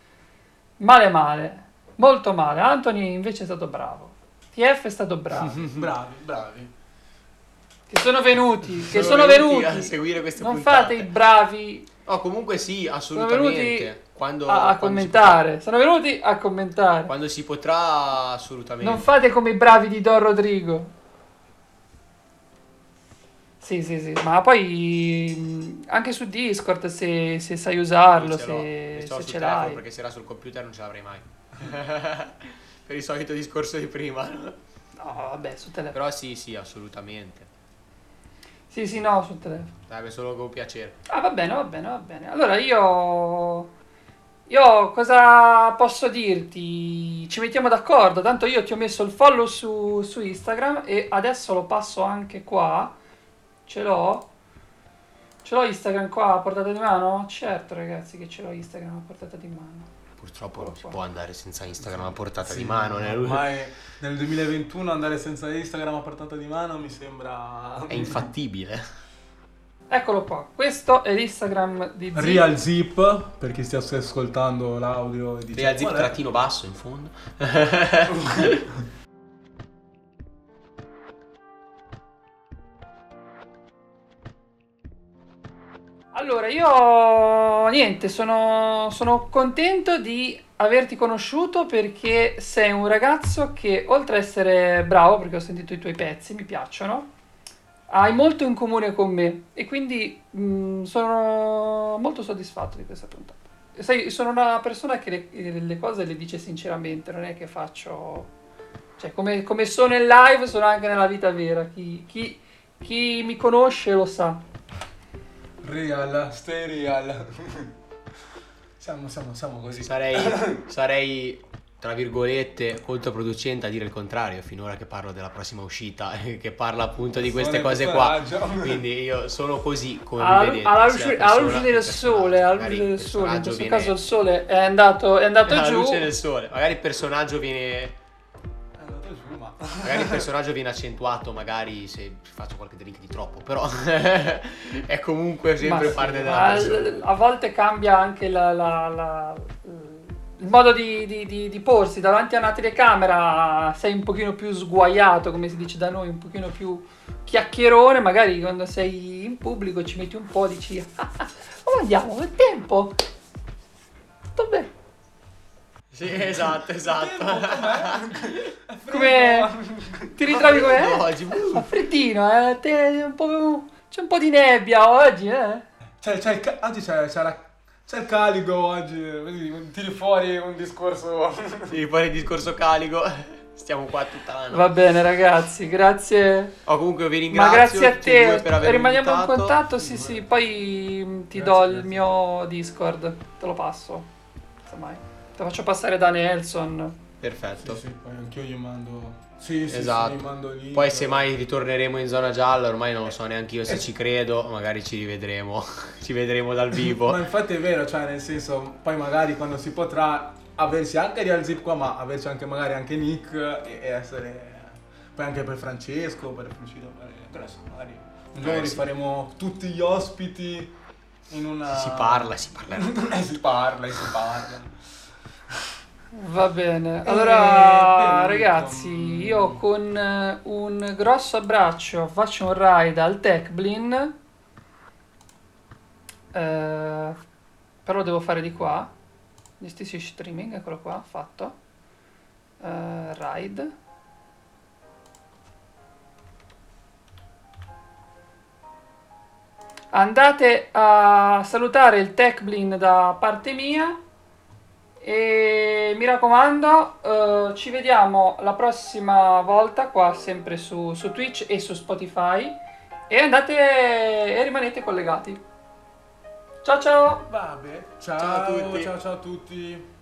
Male male. Molto male. Anthony invece è stato bravo. TF è stato bravo. Bravi, bravi. Che sono venuti che Sono sono venuti venuti a seguire queste non puntate. fate i bravi No, comunque sì, assolutamente. Quando, a, a quando commentare sono venuti a commentare quando si potrà, assolutamente. Non fate come i bravi di Don Rodrigo. Sì, sì, sì, ma poi mh, anche su Discord se, se sai usarlo, se, se ce l'hai. perché se era sul computer non ce l'avrei mai. per il solito discorso di prima. no? Vabbè, sul telefono. Però sì, sì, assolutamente. Sì, sì, no, sul telefono. Sarebbe solo con piacere. Ah, va bene, va bene, va bene. Allora io... Io cosa posso dirti? Ci mettiamo d'accordo, tanto io ti ho messo il follow su, su Instagram e adesso lo passo anche qua. Ce l'ho. Ce l'ho Instagram qua a portata di mano? Certo ragazzi che ce l'ho Instagram a portata di mano. Purtroppo non si può andare senza Instagram a portata Sì, di mano. nel- Ormai nel 2021 andare senza Instagram a portata di mano mi sembra... È infattibile. Eccolo qua, questo è l'Instagram di Zip. Real Zip, per chi stia ascoltando l'audio. Real zip trattino basso in fondo. Allora, io niente, sono, sono contento di averti conosciuto perché sei un ragazzo che oltre ad essere bravo, perché ho sentito i tuoi pezzi, mi piacciono, hai molto in comune con me e quindi mh, sono molto soddisfatto di questa puntata. Sai, sono una persona che le, le cose le dice sinceramente, non è che faccio... Cioè, come, come sono in live, sono anche nella vita vera. Chi, chi- chi mi conosce lo sa. Real, stay real. siamo, siamo, siamo così. Sarei, sarei, tra virgolette, controproducente a dire il contrario finora che parlo della prossima uscita, che parla appunto di queste Sono cose qua. Quindi io sono così come alla, mi vedete. alla luce, alla luce del sole, alla luce del sole, in questo viene- caso il sole è andato, è andato alla giù. luce del sole. Magari il personaggio viene Magari il personaggio viene accentuato, magari se faccio qualche drink di troppo, però è comunque Ma sempre sì, parte della ma persona. a volte cambia anche la- la- la- il modo di, di- di- di porsi. Davanti a una telecamera sei un pochino più sguaiato come si dice da noi un pochino più chiacchierone. Magari quando sei in pubblico ci metti un po' dici oh andiamo il tempo. Tutto bene Sì, esatto, esatto. come ti ritrovi come oggi, uh. fa freddino eh? Te- un po'- c'è un po' di nebbia oggi eh C'è, c'è il ca- oggi c'è, c'è, la- c'è il calico oggi, vedi, tiri fuori un discorso... Sì, poi il discorso calico. Stiamo qua tutta la notte. va bene ragazzi grazie Oh, comunque vi Ma ringrazio. grazie a te, per rimaniamo in invitato. contatto, sì sì, poi mh, ti Grazie, do il grazie. mio Discord, te lo passo, semmai. Te faccio passare da Nelson. Perfetto. Sì, sì, poi anch'io gli mando... Sì, sì, Esatto. sì, mando lì. Poi se mai ritorneremo in zona gialla, ormai non lo so neanche io se ci credo, magari ci rivedremo, ci vedremo dal vivo. Ma infatti è vero, cioè nel senso, poi magari quando si potrà aversi anche Real Zip qua, ma averci anche magari anche Nick e, e essere... Poi anche per Francesco, per Francesco, per... però insomma, magari un giorno Eh, rifaremo tutti gli ospiti in una... Si parla, si. Eh, si parla, e si parla. Va bene, Eh, allora bello, ragazzi, io con eh, un grosso abbraccio faccio un ride al Techblin, eh, però devo fare di qua, gestisci streaming, eccolo qua, fatto, Eh, ride, andate a salutare il Techblin da parte mia. E mi raccomando, eh, ci vediamo la prossima volta qua sempre su, su Twitch e su Spotify e andate e rimanete collegati. Ciao ciao! Vabbè, ciao, Ciao a tutti. ciao, ciao a tutti.